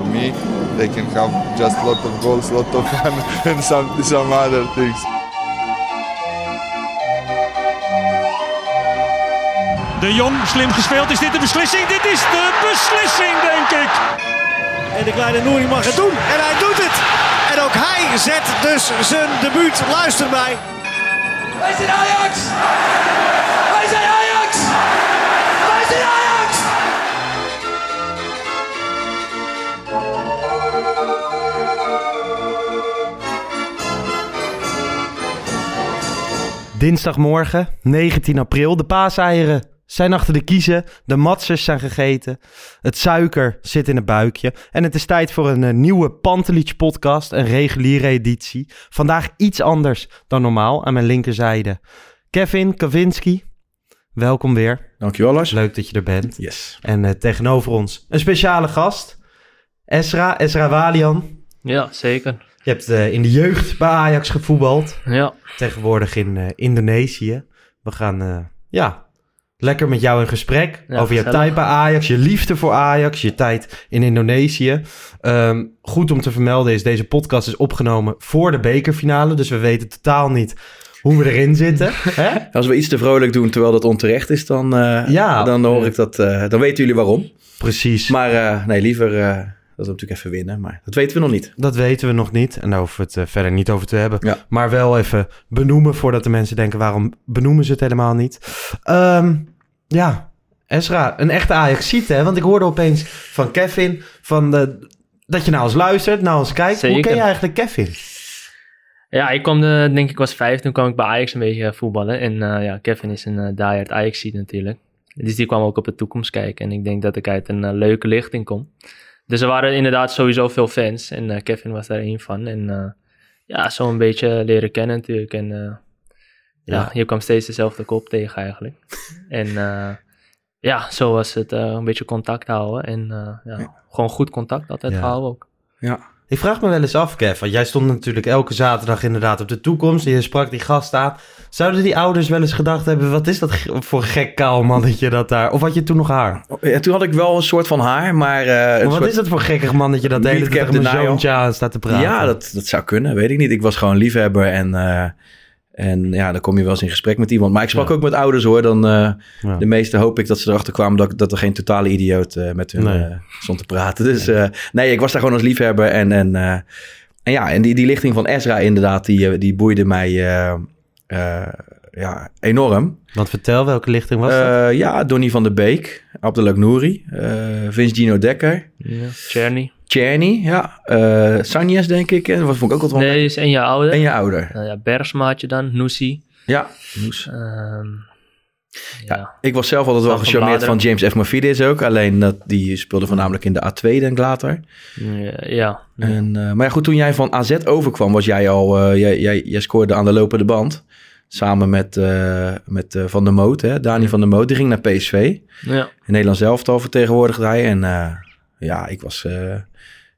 For me, they can have just lot of goals, lot of fun, and some some other things. De Jong, slim gespeeld. Is dit de beslissing? Dit is de beslissing, denk ik. En de kleine Nouri mag het doen. En hij doet het. En ook hij zet dus zijn debuut. Luister mij. Wij zijn Ajax! Wij zijn Ajax! Dinsdagmorgen, 19 april. De paaseieren zijn achter de kiezen. De matzers zijn gegeten. Het suiker zit in het buikje. En het is tijd voor een eh, nieuwe Pantelich podcast. Een reguliere editie. Vandaag iets anders dan normaal aan mijn linkerzijde. Kevin Kavinski, welkom weer. Dankjewel Lars. Leuk dat je er bent. Yes. En eh, tegenover ons een speciale gast. Esra, Esra Walian. Ja, zeker. Je hebt eh, in de jeugd bij Ajax gevoetbald. Ja. Tegenwoordig in eh, Indonesië. We gaan eh, ja, lekker met jou in gesprek Ja, over je tijd bij Ajax, je liefde voor Ajax, je tijd in Indonesië. Ehm, goed om te vermelden is, deze podcast is opgenomen voor de bekerfinale. Dus we weten totaal niet hoe we erin zitten. Hè? Als we iets te vrolijk doen terwijl dat onterecht is, dan, eh, Ja. dan hoor ik dat. eh, dan weten jullie waarom. Precies. Maar eh, nee, liever eh, dat we natuurlijk even winnen. Maar dat weten we nog niet. Dat weten we nog niet en daar hoeven we het eh, verder niet over te hebben. Ja. Maar wel even benoemen voordat de mensen denken waarom benoemen ze het helemaal niet. Ehm, ja, Esra, een echte Ajax hè? Want ik hoorde opeens van Kevin van de, dat je nou eens luistert, nou eens kijkt. Hoe ken je eigenlijk Kevin? Ja, ik kwam, de, denk ik was vijf, toen kwam ik bij Ajax een beetje voetballen. En eh, ja, Kevin is een uh, diehard ajax natuurlijk. Dus die kwam ook op de toekomst kijken. En ik denk dat ik uit een eh, leuke lichting kom. Dus er waren inderdaad sowieso veel fans. En eh, Kevin was daar één van. En eh, ja, zo een beetje leren kennen natuurlijk. En eh, ja, je kwam steeds dezelfde kop tegen eigenlijk. en ja, zo was het een beetje contact houden. En ja, gewoon goed contact altijd Ja. gehouden ook. Ja. Ik vraag me wel eens af, Kev, want jij stond natuurlijk elke zaterdag inderdaad op de toekomst. En je sprak die gast aan. Zouden die ouders wel eens gedacht hebben, wat is dat voor gek kaal mannetje dat daar... Of had je toen nog haar? Ja, toen had ik wel een soort van haar, maar... eh, Maar wat soort- is dat voor gekkig mannetje dat de hele tijd tegen mijn zoontje aan staat te praten? Ja, dat, dat zou kunnen, weet ik niet. Ik was gewoon liefhebber en, eh, en ja, dan kom je wel eens in gesprek met iemand. Maar ik sprak Ja. ook met ouders hoor. Dan, eh, Ja. De meeste hoop ik dat ze erachter kwamen dat, dat er geen totale idioot eh, met hun Nee. eh, stond te praten. Dus eh, nee, ik was daar gewoon als liefhebber. En, en, eh, en ja, en die, die lichting van Ezra inderdaad, die, die boeide mij eh, eh, ja, enorm. Want vertel, welke lichting was dat? Eh, ja, Donny van der Beek, Abdelak Nouri, eh Vince Gino Dekker, Ja, Czerny. Czerny, ja, Sanjes denk ik. En dat vond ik ook wat Nee, die is één jaar ouder. En je ouder. Nou ja, Bergsma had je dan, Noesie. Ja, Noes. Ehm, Ja, ja. ik was zelf altijd wel gecharmeerd van. James F. Mafidis ook. Alleen dat, die speelde voornamelijk in de A2 denk ik later. Ja, ja. En, eh, maar ja, goed, toen jij van AZ overkwam, was jij al... eh, jij, jij, jij scoorde aan de lopende band. Samen met, met Van der Moot, hè, Dani van der Moot. Die ging naar PSV. Ja. In Nederland zelf al vertegenwoordigde hij. En ja, ik was,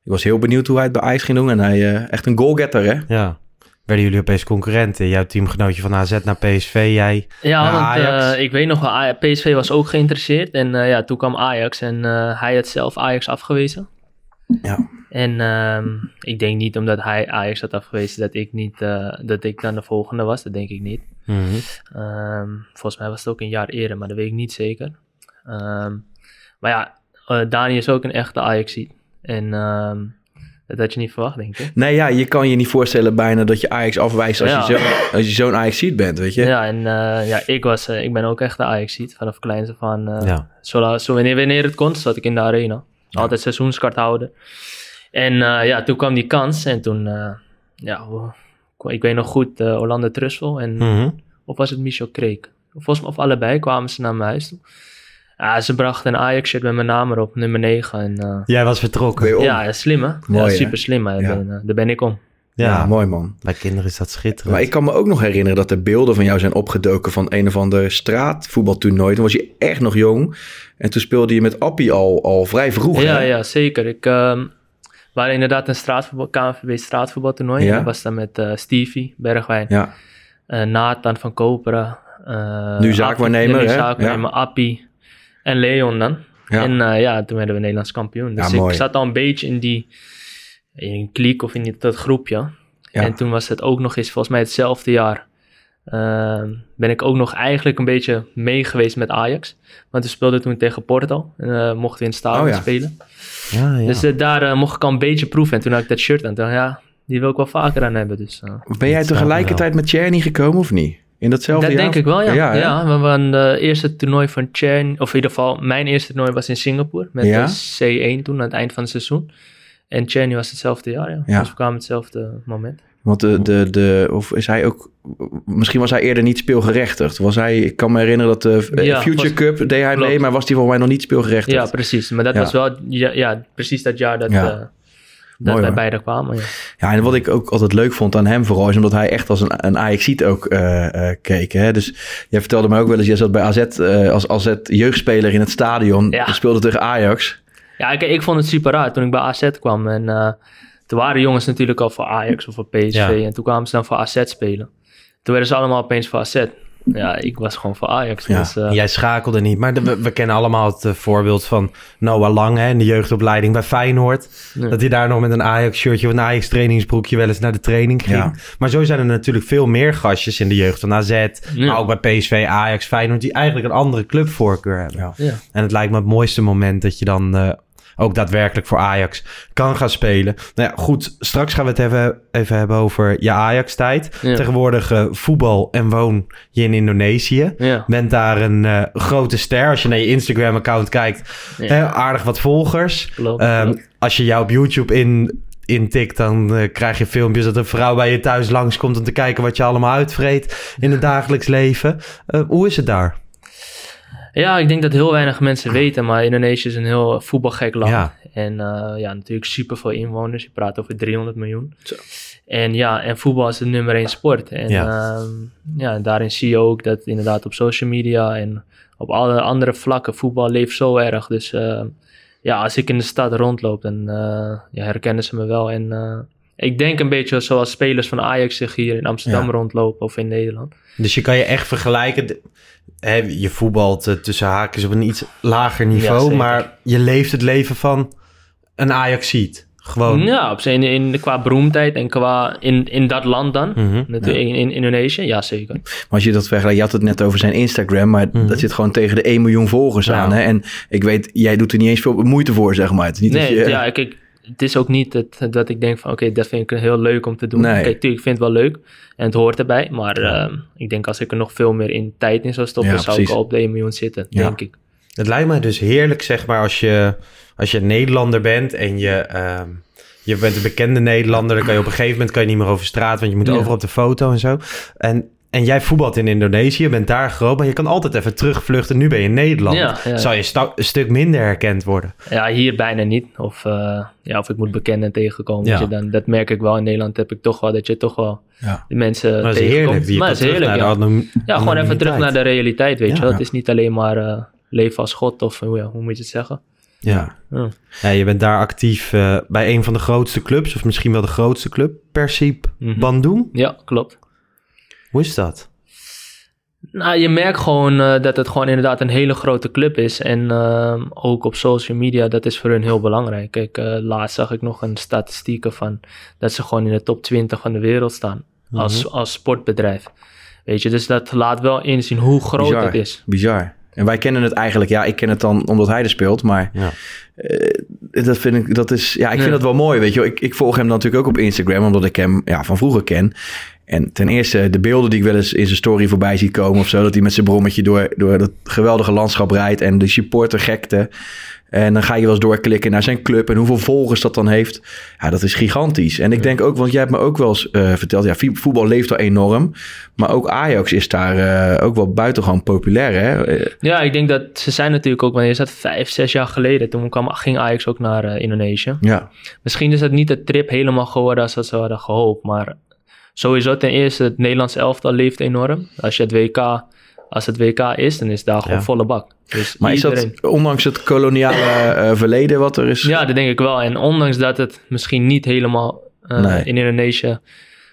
ik was heel benieuwd hoe hij het bij Ajax ging doen. En hij eh, echt een goalgetter, hè? Ja. Werden jullie opeens concurrenten? Jouw teamgenootje van AZ naar PSV, jij Ja, naar want Ajax. eh, ik weet nog wel, PSV was ook geïnteresseerd. En eh, ja, toen kwam Ajax en eh, hij had zelf Ajax afgewezen. Ja. En ehm, ik denk niet omdat hij Ajax had afgewezen dat ik, niet, eh, dat ik dan de volgende was. Dat denk ik niet. Mhm. Ehm, volgens mij was het ook een jaar eerder, maar dat weet ik niet zeker. Ehm, Maar ja, Dani is ook een echte Ajaxiet. En ehm, dat had je niet verwacht, denk ik. Nee, ja, je kan je niet voorstellen bijna dat je Ajax afwijst als Ja. je zo- als je zo'n Ajax-ziet bent, weet je? Ja, en eh, ja, ik, was, eh, ik ben ook echt de Ajaxiet vanaf kleins aan. eh, Ja. zo, zo wanneer, wanneer het kon, zat ik in de arena. Altijd seizoenskaart houden. En ja, toen kwam die kans en toen, ja, ik weet nog goed, Orlando Trussel en, Mhm. of was het Michel Kreek? Volgens mij, of allebei kwamen ze naar mijn huis toe. Ja, ze brachten een Ajax-shirt met mijn naam erop, nummer 9. En, eh, Jij was vertrokken. Ja, slim hè? Mooi, ja, hè? super slim. hè. Ja. Ben, eh, daar ben ik om. Ja, Ja, mooi man. bij kinderen is dat schitterend. Maar ik kan me ook nog herinneren dat er beelden van jou zijn opgedoken van een of ander straatvoetbaltoernooi. Toen was je echt nog jong. En toen speelde je met Appie al, al vrij vroeg. Ja, hè? ja, zeker. Ik, ehm we hadden inderdaad een straatvoetbal, KNVB straatvoetbaltoernooi. Ja. Was dan met eh, Stevie Bergwijn, Ja. eh, Nathan van Koperen. eh, Nu zaakwaarnemer, Appie- nu hè? zaakwaarnemer, Appie en Leon dan. Ja. En eh, ja, toen werden we Nederlands kampioen. Dus Ja, mooi. ik zat al een beetje in die in een kliek of in die- dat groepje. Ja. En toen was het ook nog eens, volgens mij hetzelfde jaar, ehm, ben ik ook nog eigenlijk een beetje mee geweest met Ajax. Want we speelden toen tegen Porto en eh, mochten we in het stadion Oh ja. spelen. ja, ja. Dus eh, daar mocht ik al een beetje proeven. En toen had ik dat shirt aan. Toen dacht ik, ja, die wil ik wel vaker aan hebben. Dus, eh, Ben jij tegelijkertijd met Cherny gekomen of niet? In datzelfde dat jaar? denk ik wel, ja. Ja, we waren de eerste toernooi van Chen, of in ieder geval mijn eerste toernooi was in Singapore. Met de C1 toen, aan het eind van het seizoen. En Chen was hetzelfde jaar, ja. Dus we kwamen hetzelfde moment. Want de, de, de, of is hij ook, misschien was hij eerder niet speelgerechtigd. Was hij, ik kan me herinneren dat de eh, Ja, Future was- Cup deed hij mee, maar was hij volgens mij nog niet speelgerechtigd. Ja, precies. Maar dat Ja. was wel, ja, ja, precies dat jaar dat, Ja. eh, dat Mooi, wij beide kwamen. Ja. Ja, en wat ik ook altijd leuk vond aan hem vooral, is omdat hij echt als een, een Ajaxiet ook eh, eh, keek. Hè? Dus jij vertelde me ook wel eens, jij zat bij AZ eh, als AZ jeugdspeler in het stadion, Ja. speelde tegen Ajax. Ja, ik, ik vond het super raar toen ik bij AZ kwam. En toen waren jongens natuurlijk al voor Ajax of voor PSV. Ja. En toen kwamen ze dan voor AZ spelen. Toen werden ze allemaal opeens voor AZ. Ja, ik was gewoon voor Ajax. Ja. Dus, eh, Jij schakelde niet, maar de- we, we kennen allemaal het eh, voorbeeld van Noah Lang hè, in de jeugdopleiding bij Feyenoord. Ja. Dat hij daar nog met een Ajax-shirtje of een Ajax-trainingsbroekje wel eens naar de training ging. Ja. Maar zo zijn er natuurlijk veel meer gastjes in de jeugd van AZ, maar ook bij PSV, Ajax, Feyenoord, die eigenlijk een andere clubvoorkeur hebben. Ja. Ja. En het lijkt me het mooiste moment dat je dan eh, ook daadwerkelijk voor Ajax kan gaan spelen. Nou ja, goed, straks gaan we het even, even hebben over je Ajax-tijd. Ja. Tegenwoordig voetbal en woon je in Indonesië. Ja. Bent daar een eh, grote ster. Als je naar je Instagram-account kijkt, hè, aardig wat volgers. Klopt, Ehm, klopt. als je jou op YouTube in, intikt, dan eh, krijg je filmpjes dat een vrouw bij je thuis langskomt om te kijken wat je allemaal uitvreet in het dagelijks leven. Eh, hoe is het daar? Ja, ik denk dat heel weinig mensen weten, maar Indonesië is een heel voetbalgek land. Ja. En eh, ja, natuurlijk super veel inwoners. Je praat over 300 miljoen. En ja, en voetbal is de nummer één sport. En Ja. ja. ja, daarin zie je ook dat inderdaad op social media en op alle andere vlakken voetbal leeft zo erg. Dus eh, ja, als ik in de stad rondloop, dan eh, ja, herkennen ze me wel. En eh, ik denk een beetje zoals spelers van Ajax zich hier in Amsterdam Ja. rondlopen of in Nederland. Dus je kan je echt vergelijken. de- Hè, je voetbalt eh, tussen haakjes op een iets lager niveau, maar je leeft het leven van een Ajaxiet. Gewoon. Ja, op zijn, in, qua beroemdheid en qua in, in dat land dan. Mhm. Natuurlijk in, in Indonesië, ja zeker. Maar als je dat vergelijkt, je had het net over zijn Instagram, maar Mhm. dat zit gewoon tegen de 1 miljoen volgers Ja. aan. Hè? En ik weet, jij doet er niet eens veel moeite voor, zeg maar. Het is niet dat Nee, je, ja, kijk, het is ook niet het, dat ik denk van oké, dat vind ik heel leuk om te doen. Nee. Kijk, tuurlijk, ik vind het wel leuk en het hoort erbij. Maar ehm, ik denk als ik er nog veel meer in tijd in zou stoppen, Ja, zou precies. ik al op de 1 miljoen zitten, Ja. denk ik. Het lijkt mij dus heerlijk, zeg maar, als je, als je Nederlander bent en je, ehm, je bent een bekende Nederlander, dan kan je op een gegeven moment kan je niet meer over straat, want je moet Ja. overal op de foto en zo. En, en jij voetbalt in Indonesië, bent daar groot, maar je kan altijd even terugvluchten. Nu ben je in Nederland. Ja, ja. Zou je een stuk minder herkend worden. Ja, hier bijna niet. Of, eh, ja, of ik moet bekenden tegenkomen. Ja. je, dan, dat merk ik wel. In Nederland heb ik toch wel dat je toch wel Ja. de mensen Maar dat is tegenkomt. heerlijk. Je maar het is heerlijk, ja. gewoon even terug naar de realiteit, weet Ja. je wel. Ja. Het is niet alleen maar eh, leven als God of hoe, ja, hoe moet je het zeggen? Ja. Ja. Ja, je bent daar actief eh, bij een van de grootste clubs, of misschien wel de grootste club, Persib Mhm. Bandung. Ja, klopt. Hoe is dat? Nou, je merkt gewoon eh, dat het gewoon inderdaad een hele grote club is. En ehm, ook op social media, dat is voor hun heel belangrijk. Kijk, eh, laatst zag ik nog een statistieken van dat ze gewoon in de top 20 van de wereld staan. Als, als sportbedrijf. Weet je, dus dat laat wel inzien hoe groot Bizar. het is. Bizar. En wij kennen het eigenlijk, ja, ik ken het dan omdat hij er speelt, maar Ja. eh, dat vind ik, dat is, ja, ik vind dat wel mooi, weet je wel. Ik, ik volg hem natuurlijk ook op Instagram, omdat ik hem ja, van vroeger ken. En ten eerste de beelden die ik wel eens in zijn story voorbij zie komen of zo, dat hij met zijn brommetje door, door dat geweldige landschap rijdt en de supporter gekte. En dan ga je wel eens doorklikken naar zijn club en hoeveel volgers dat dan heeft. Ja, dat is gigantisch. En ik denk ook, want jij hebt me ook wel eens eh, verteld, ja, vo- voetbal leeft al enorm. Maar ook Ajax is daar eh, ook wel buitengewoon populair, hè? Eh, Ja, ik denk dat ze zijn natuurlijk ook, wanneer is dat vijf, zes jaar geleden, toen kwam, ging Ajax ook naar Indonesië. ja, Misschien is het niet de trip helemaal geworden als dat ze hadden gehoopt, maar sowieso ten eerste, het Nederlands elftal leeft enorm. Als je het WK, als het WK is, dan is daar gewoon Ja. volle bak. Dus maar is iedereen... dat ondanks het koloniale eh, verleden wat er is? Ja, dat denk ik wel. En ondanks dat het misschien niet helemaal eh, Nee. in Indonesië,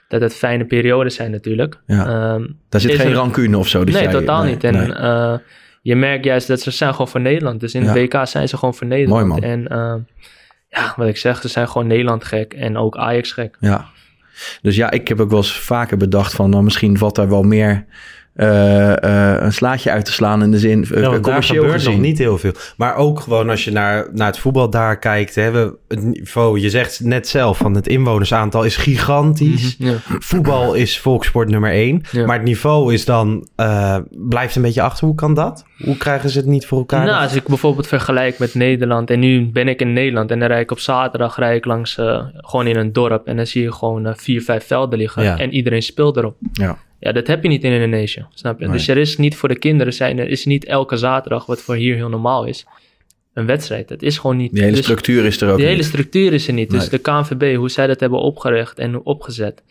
dat het fijne periodes zijn natuurlijk. Ja. Ehm, Daar zit is geen er- rancune of zo. dat nee, jij- totaal nee, niet. En nee. eh, je merkt juist dat ze zijn gewoon voor Nederland. Dus in Ja. de WK zijn ze gewoon voor Nederland. Mooi, man. En ja, wat ik zeg, ze zijn gewoon Nederland gek en ook Ajax gek. Ja. Dus ja, ik heb ook wel eens vaker bedacht van... nou, misschien valt daar wel meer een slaatje uit te slaan... in de zin eh, Ja, want daar commercieel gebeurt gezien. nog niet heel veel. Maar ook gewoon als je naar, naar het voetbal daar kijkt, hebben we het niveau, je zegt net zelf, van het inwonersaantal is gigantisch. Ja. Voetbal is volkssport nummer één. Ja. Maar het niveau is dan, eh, blijft een beetje achter. Hoe kan dat? Hoe krijgen ze het niet voor elkaar? Nou, als ik bijvoorbeeld vergelijk met Nederland en nu ben ik in Nederland en dan rijd ik op zaterdag rijd ik langs eh, gewoon in een dorp en dan zie je gewoon eh, vier, vijf velden liggen Ja. en iedereen speelt erop. Ja. Ja, dat heb je niet in Indonesië, snap je? Nee. Dus er is niet voor de kinderen zijn, er is niet elke zaterdag, wat voor hier heel normaal is, een wedstrijd. Het is gewoon niet. Die hele dus structuur is er ook die hele niet. structuur is er niet. Dus de KNVB, hoe zij dat hebben opgericht en opgezet,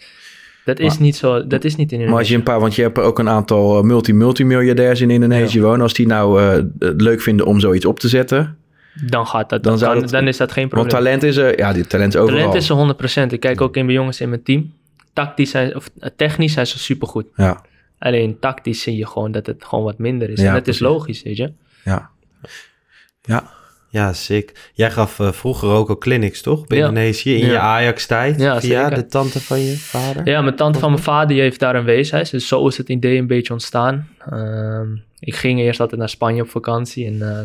dat is Maar- niet zo, dat is niet in Maar als Indonesië. je een paar, want je hebt ook een aantal eh, multi-multimiljardairs in Indonesië wonen. Als die nou eh, het leuk vinden om zoiets op te zetten. Dan gaat dat, Dan dan, zou kan- dat- dan is dat geen Want probleem. talent is er, ja, die talent overal. Talent is er 100%. Ik kijk ook in bij jongens in mijn team. Tactisch zijn, of eh, technisch zijn ze supergoed. Ja, Alleen tactisch zie je gewoon dat het gewoon wat minder is. Ja, en dat is logisch, weet je. ja. Ja, Ja, sick. Jij gaf eh, vroeger ook al clinics, toch? Bij Ja. Indonesië, in Ja. je Ajax-tijd. Ja, via zeker. de tante van je vader? Ja, mijn tante van mijn vader die heeft daar een weeshuis. Dus zo is het idee een beetje ontstaan. Ehm, ik ging eerst altijd naar Spanje op vakantie. En eh,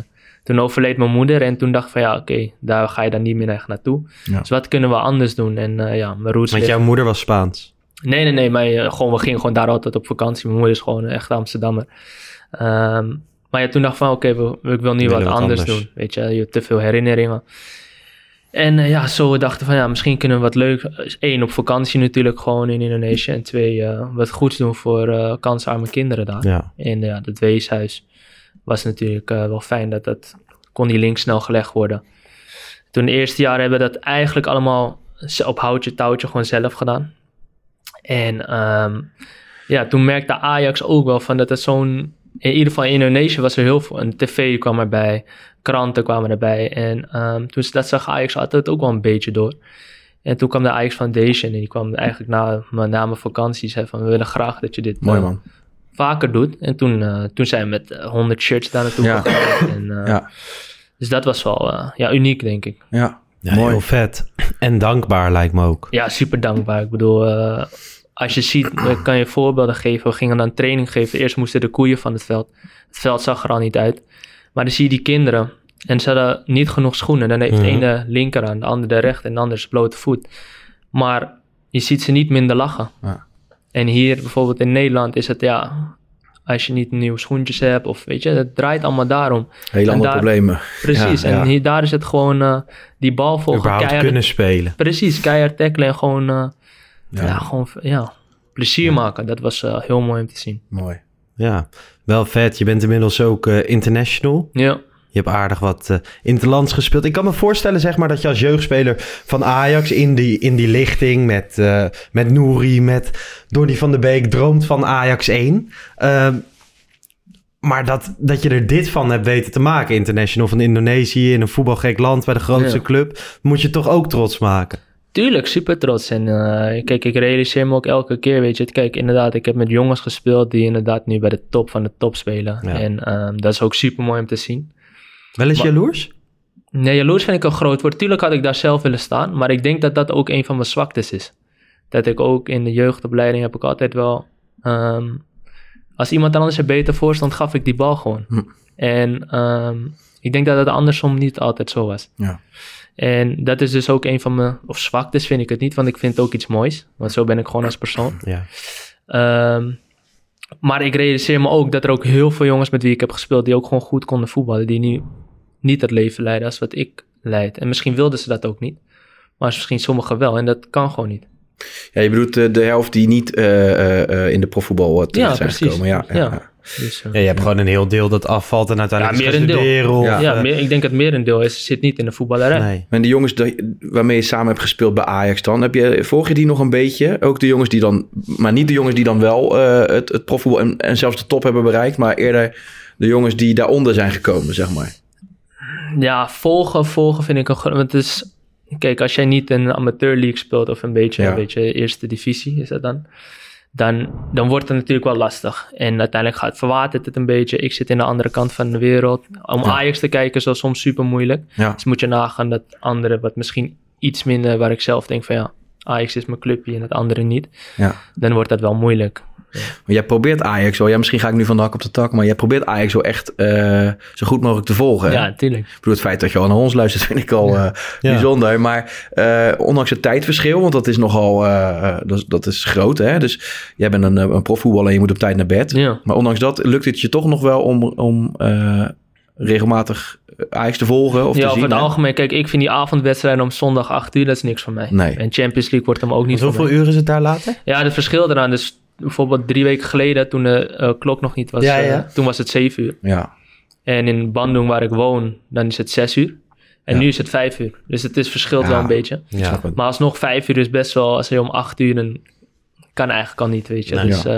toen overleed mijn moeder. En toen dacht ik van ja, oké, daar ga je dan niet meer echt naartoe. Ja. Dus wat kunnen we anders doen? En eh, ja, mijn roots Want jouw moeder was Spaans. Nee, nee, nee. Maar eh, gewoon, we gingen gewoon daar altijd op vakantie. Mijn moeder is gewoon een echte Amsterdammer. Ehm, maar ja, toen dacht ik van, oké, we- ik wil nu wat wat anders, anders. doen. Weet je, je hebt te veel herinneringen. En eh, ja, zo we dachten van, ja, misschien kunnen we wat leuk... Eén, op vakantie natuurlijk gewoon in Indonesië. En twee, wat goeds doen voor eh kansarme kinderen daar. Ja. En ja, dat weeshuis was natuurlijk eh, wel fijn dat dat... Kon die link snel gelegd worden. Toen de eerste jaren hebben we dat eigenlijk allemaal op houtje touwtje gewoon zelf gedaan. En ehm, ja, toen merkte Ajax ook wel van dat het zo'n... In ieder geval in Indonesië was er heel veel. Een tv kwam erbij, kranten kwamen erbij. En ehm, toen dat zag Ajax altijd ook wel een beetje door. En toen kwam de Ajax Foundation en die kwam eigenlijk na, na mijn vakantie. zei van, we willen graag dat je dit mooi eh, man. Vaker doet. En toen, eh, toen zijn we met eh, 100 shirts daar naartoe Ja. gegaan. En, eh, Ja, Dus dat was wel eh, ja, uniek, denk ik. ja. Ja, mooi. heel vet. En dankbaar lijkt me ook. Ja, super dankbaar. Ik bedoel, eh, als je ziet, ik kan je voorbeelden geven. We gingen dan training geven. Eerst moesten de koeien van het veld. Het veld zag er al niet uit. Maar dan zie je die kinderen. En ze hadden niet genoeg schoenen. Dan heeft de Mhm. ene linker aan, de andere rechter en de andere is blote voet. Maar je ziet ze niet minder lachen. Ja. En hier bijvoorbeeld in Nederland is het ja... Als je niet nieuwe schoentjes hebt of weet je, het draait allemaal daarom. Hele andere daar- problemen. Precies, Ja, en ja. hier, daar is het gewoon eh, die bal volgen, Überhaupt keihard kunnen spelen. Precies, keihard tackelen en gewoon, eh, ja. Ja. gewoon ja, plezier maken. Dat was eh, heel mooi om te zien. Mooi. Ja, wel vet. Je bent inmiddels ook eh, international. Ja, Je hebt aardig wat eh interlands gespeeld. Ik kan me voorstellen zeg maar, dat je als jeugdspeler van Ajax in die, in die lichting met, eh met Nouri, met Donny van der Beek droomt van Ajax 1. Ehm, maar dat, dat je er dit van hebt weten te maken, international van Indonesië in een voetbalgek land bij de grootste Ja. club, moet je toch ook trots maken. tuurlijk, super trots. En eh, kijk, ik realiseer me ook elke keer, weet je. het. Kijk, inderdaad, ik heb met jongens gespeeld die inderdaad nu bij de top van de top spelen. Ja. En ehm, dat is ook super mooi om te zien. Wel eens Maar- jaloers? Nee, jaloers vind ik een groot woord. Tuurlijk had ik daar zelf willen staan, maar ik denk dat dat ook een van mijn zwaktes is. Dat ik ook in de jeugdopleiding heb ik altijd wel ehm, Als iemand anders er beter voor stond, gaf ik die bal gewoon. Hm. En ehm, ik denk dat het andersom niet altijd zo was. Ja. En dat is dus ook een van mijn, of zwaktes vind ik het niet, want ik vind het ook iets moois. Want zo ben ik gewoon als persoon. Ja. Ehm, maar ik realiseer me ook dat er ook heel veel jongens met wie ik heb gespeeld, die ook gewoon goed konden voetballen, die nu niet het leven leiden als wat ik leid. En misschien wilden ze dat ook niet, maar misschien sommigen wel. En dat kan gewoon niet. Ja, je bedoelt eh, de helft die niet eh, eh, eh, in de profvoetbal uh, terecht Ja, zijn precies. gekomen. Ja, ja, Ja. ja. Dus, Ja, je hebt gewoon een heel deel dat afvalt en ja, uiteindelijk meer gaat een deel. Of, ja, meer, ik denk dat merendeel is, zit niet in de voetballerij. nee. En de jongens die- waarmee je samen hebt gespeeld bij Ajax dan, heb je, volg je die nog een beetje? Ook de jongens die dan, maar niet de jongens die dan wel eh, het, het profvoetbal en, en zelfs de top hebben bereikt, maar eerder de jongens die daaronder zijn gekomen, zeg maar. Ja, volgen, volgen vind ik een... gro- Want het is... Kijk, als jij niet in een amateur league speelt of een beetje, Ja. een beetje eerste divisie is dat dan, dan, dan wordt het natuurlijk wel lastig. En uiteindelijk gaat, verwatert het een beetje. Ik zit in de andere kant van de wereld. Om Ja. Ajax te kijken is wel soms super moeilijk. Ja. Dus moet je nagaan dat andere wat misschien iets minder, waar ik zelf denk van ja, Ajax is mijn clubje en het andere niet. Ja. Dan wordt dat wel moeilijk. Maar jij probeert Ajax wel, ja misschien ga ik nu van de hak op de tak, maar jij probeert Ajax wel echt eh, zo goed mogelijk te volgen. hè? Ja, natuurlijk. Ik bedoel, het feit dat je al naar ons luistert vind ik al eh, bijzonder. Maar eh, ondanks het tijdverschil, want dat is nogal dat, is- dat is groot. Hè? Dus jij bent een, een profvoetballer en je moet op tijd naar bed. Ja. Maar ondanks dat lukt het je toch nog wel om, om eh, regelmatig Ajax te volgen of ja, te over zien. het hè? algemeen. Kijk, ik vind die avondwedstrijden om zondag 8 uur, dat is niks voor mij. Nee. En Champions League wordt hem ook niet voor Hoeveel uur is het daar later? Ja, het verschil eraan. Dus bijvoorbeeld drie weken geleden, toen de eh, klok nog niet was, Ja, eh, toen was het 7 uur. Ja, En in Bandung, waar ik woon, dan is het 6 uur. En Ja. nu is het 5 uur. Dus het is verschilt Ja. wel een beetje. Maar alsnog 5 uur is best wel, als je om 8 uur, dan kan eigenlijk al niet, weet je. Dus eh,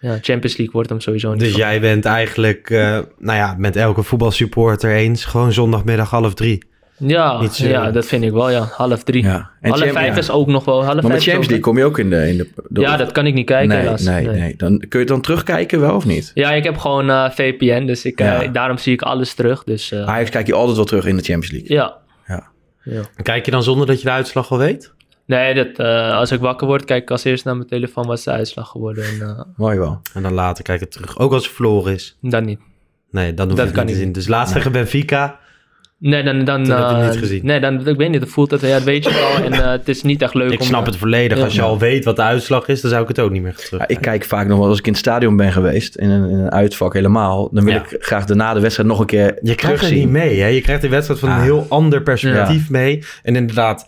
ja, Champions League wordt hem sowieso niet. Dus jij bent eigenlijk, eh, nou ja, met elke voetbalsupporter eens. Gewoon zondagmiddag half drie. Ja, niet zo- ja, dat vind ik wel, ja. Half drie. Ja. En Half Champ- vijf ja. is ook nog wel. Half Maar met vijf Champions League kom je ook in de... In de, de- Ja, dat kan ik niet kijken nee, helaas. nee, nee, Dan, kun je het dan terugkijken wel of niet? Ja, ik heb gewoon eh, VPN, dus ik, eh, Ja. daarom zie ik alles terug. Dus eh, Ajax kijk je altijd wel terug in de Champions League. ja. Ja. ja. Kijk je dan zonder dat je de uitslag al weet? Nee, dat, eh, als ik wakker word, kijk ik als eerst naar mijn telefoon wat is de uitslag geworden. En eh, Mooi wel. En dan later kijk je terug. Ook als het verloren is. dan niet. Nee, dan hoef Dat je kan niet te zien. Dus laatst tegen Benfica. Nee, dan... dan Dat heb je eh, niet gezien. Nee, dan, ik weet niet, dan voelt het, ja, dat weet je wel. En eh, het is niet echt leuk Ik om... snap eh, het volledig. ja. Als je al weet wat de uitslag is, dan zou ik het ook niet meer terug. Ja, ik kijk vaak nog wel als ik in het stadion ben geweest, in een, in een uitvak helemaal, dan wil Ja. ik graag daarna de wedstrijd nog een keer Je krijgt het terugzien. niet mee, hè? Je krijgt die wedstrijd van een Ah. heel ander perspectief mee. En inderdaad,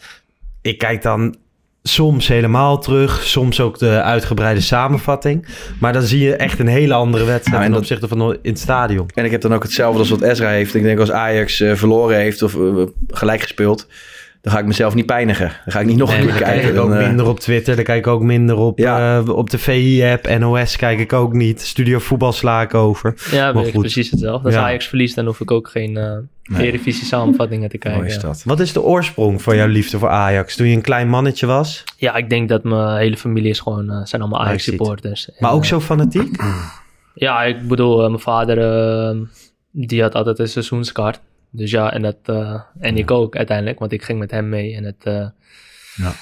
ik kijk dan soms helemaal terug, soms ook de uitgebreide samenvatting. Maar dan zie je echt een hele andere wedstrijd Nou, en ten opzichte van in het stadion. En ik heb dan ook hetzelfde als wat Ezra heeft. Ik denk als Ajax eh, verloren heeft of eh, gelijk gespeeld, dan ga ik mezelf niet pijnigen. Dan ga ik niet nog Nee, een keer dan kijk kijken. ik ook eh, minder op Twitter, dan kijk ik ook minder op, Ja. eh, op de VI-app, NOS kijk ik ook niet. Studio Voetbal sla ik over. Ja, Maar weet ik goed. precies hetzelfde. Als Ja. Ajax verliest, dan hoef ik ook geen eh Nee. Eredivisie samenvattingen te kijken. mooi is ja. dat. Wat is de oorsprong van jouw liefde voor Ajax? Toen je een klein mannetje was, Ja, ik denk dat mijn hele familie is gewoon, eh, zijn allemaal. Ajax-supporters. maar En, ook zo fanatiek? Ja, ik bedoel, mijn vader, die had altijd een seizoenskaart. Dus ja, en, dat, eh, en ik ook uiteindelijk, want ik ging met hem mee. En het, eh, Ja.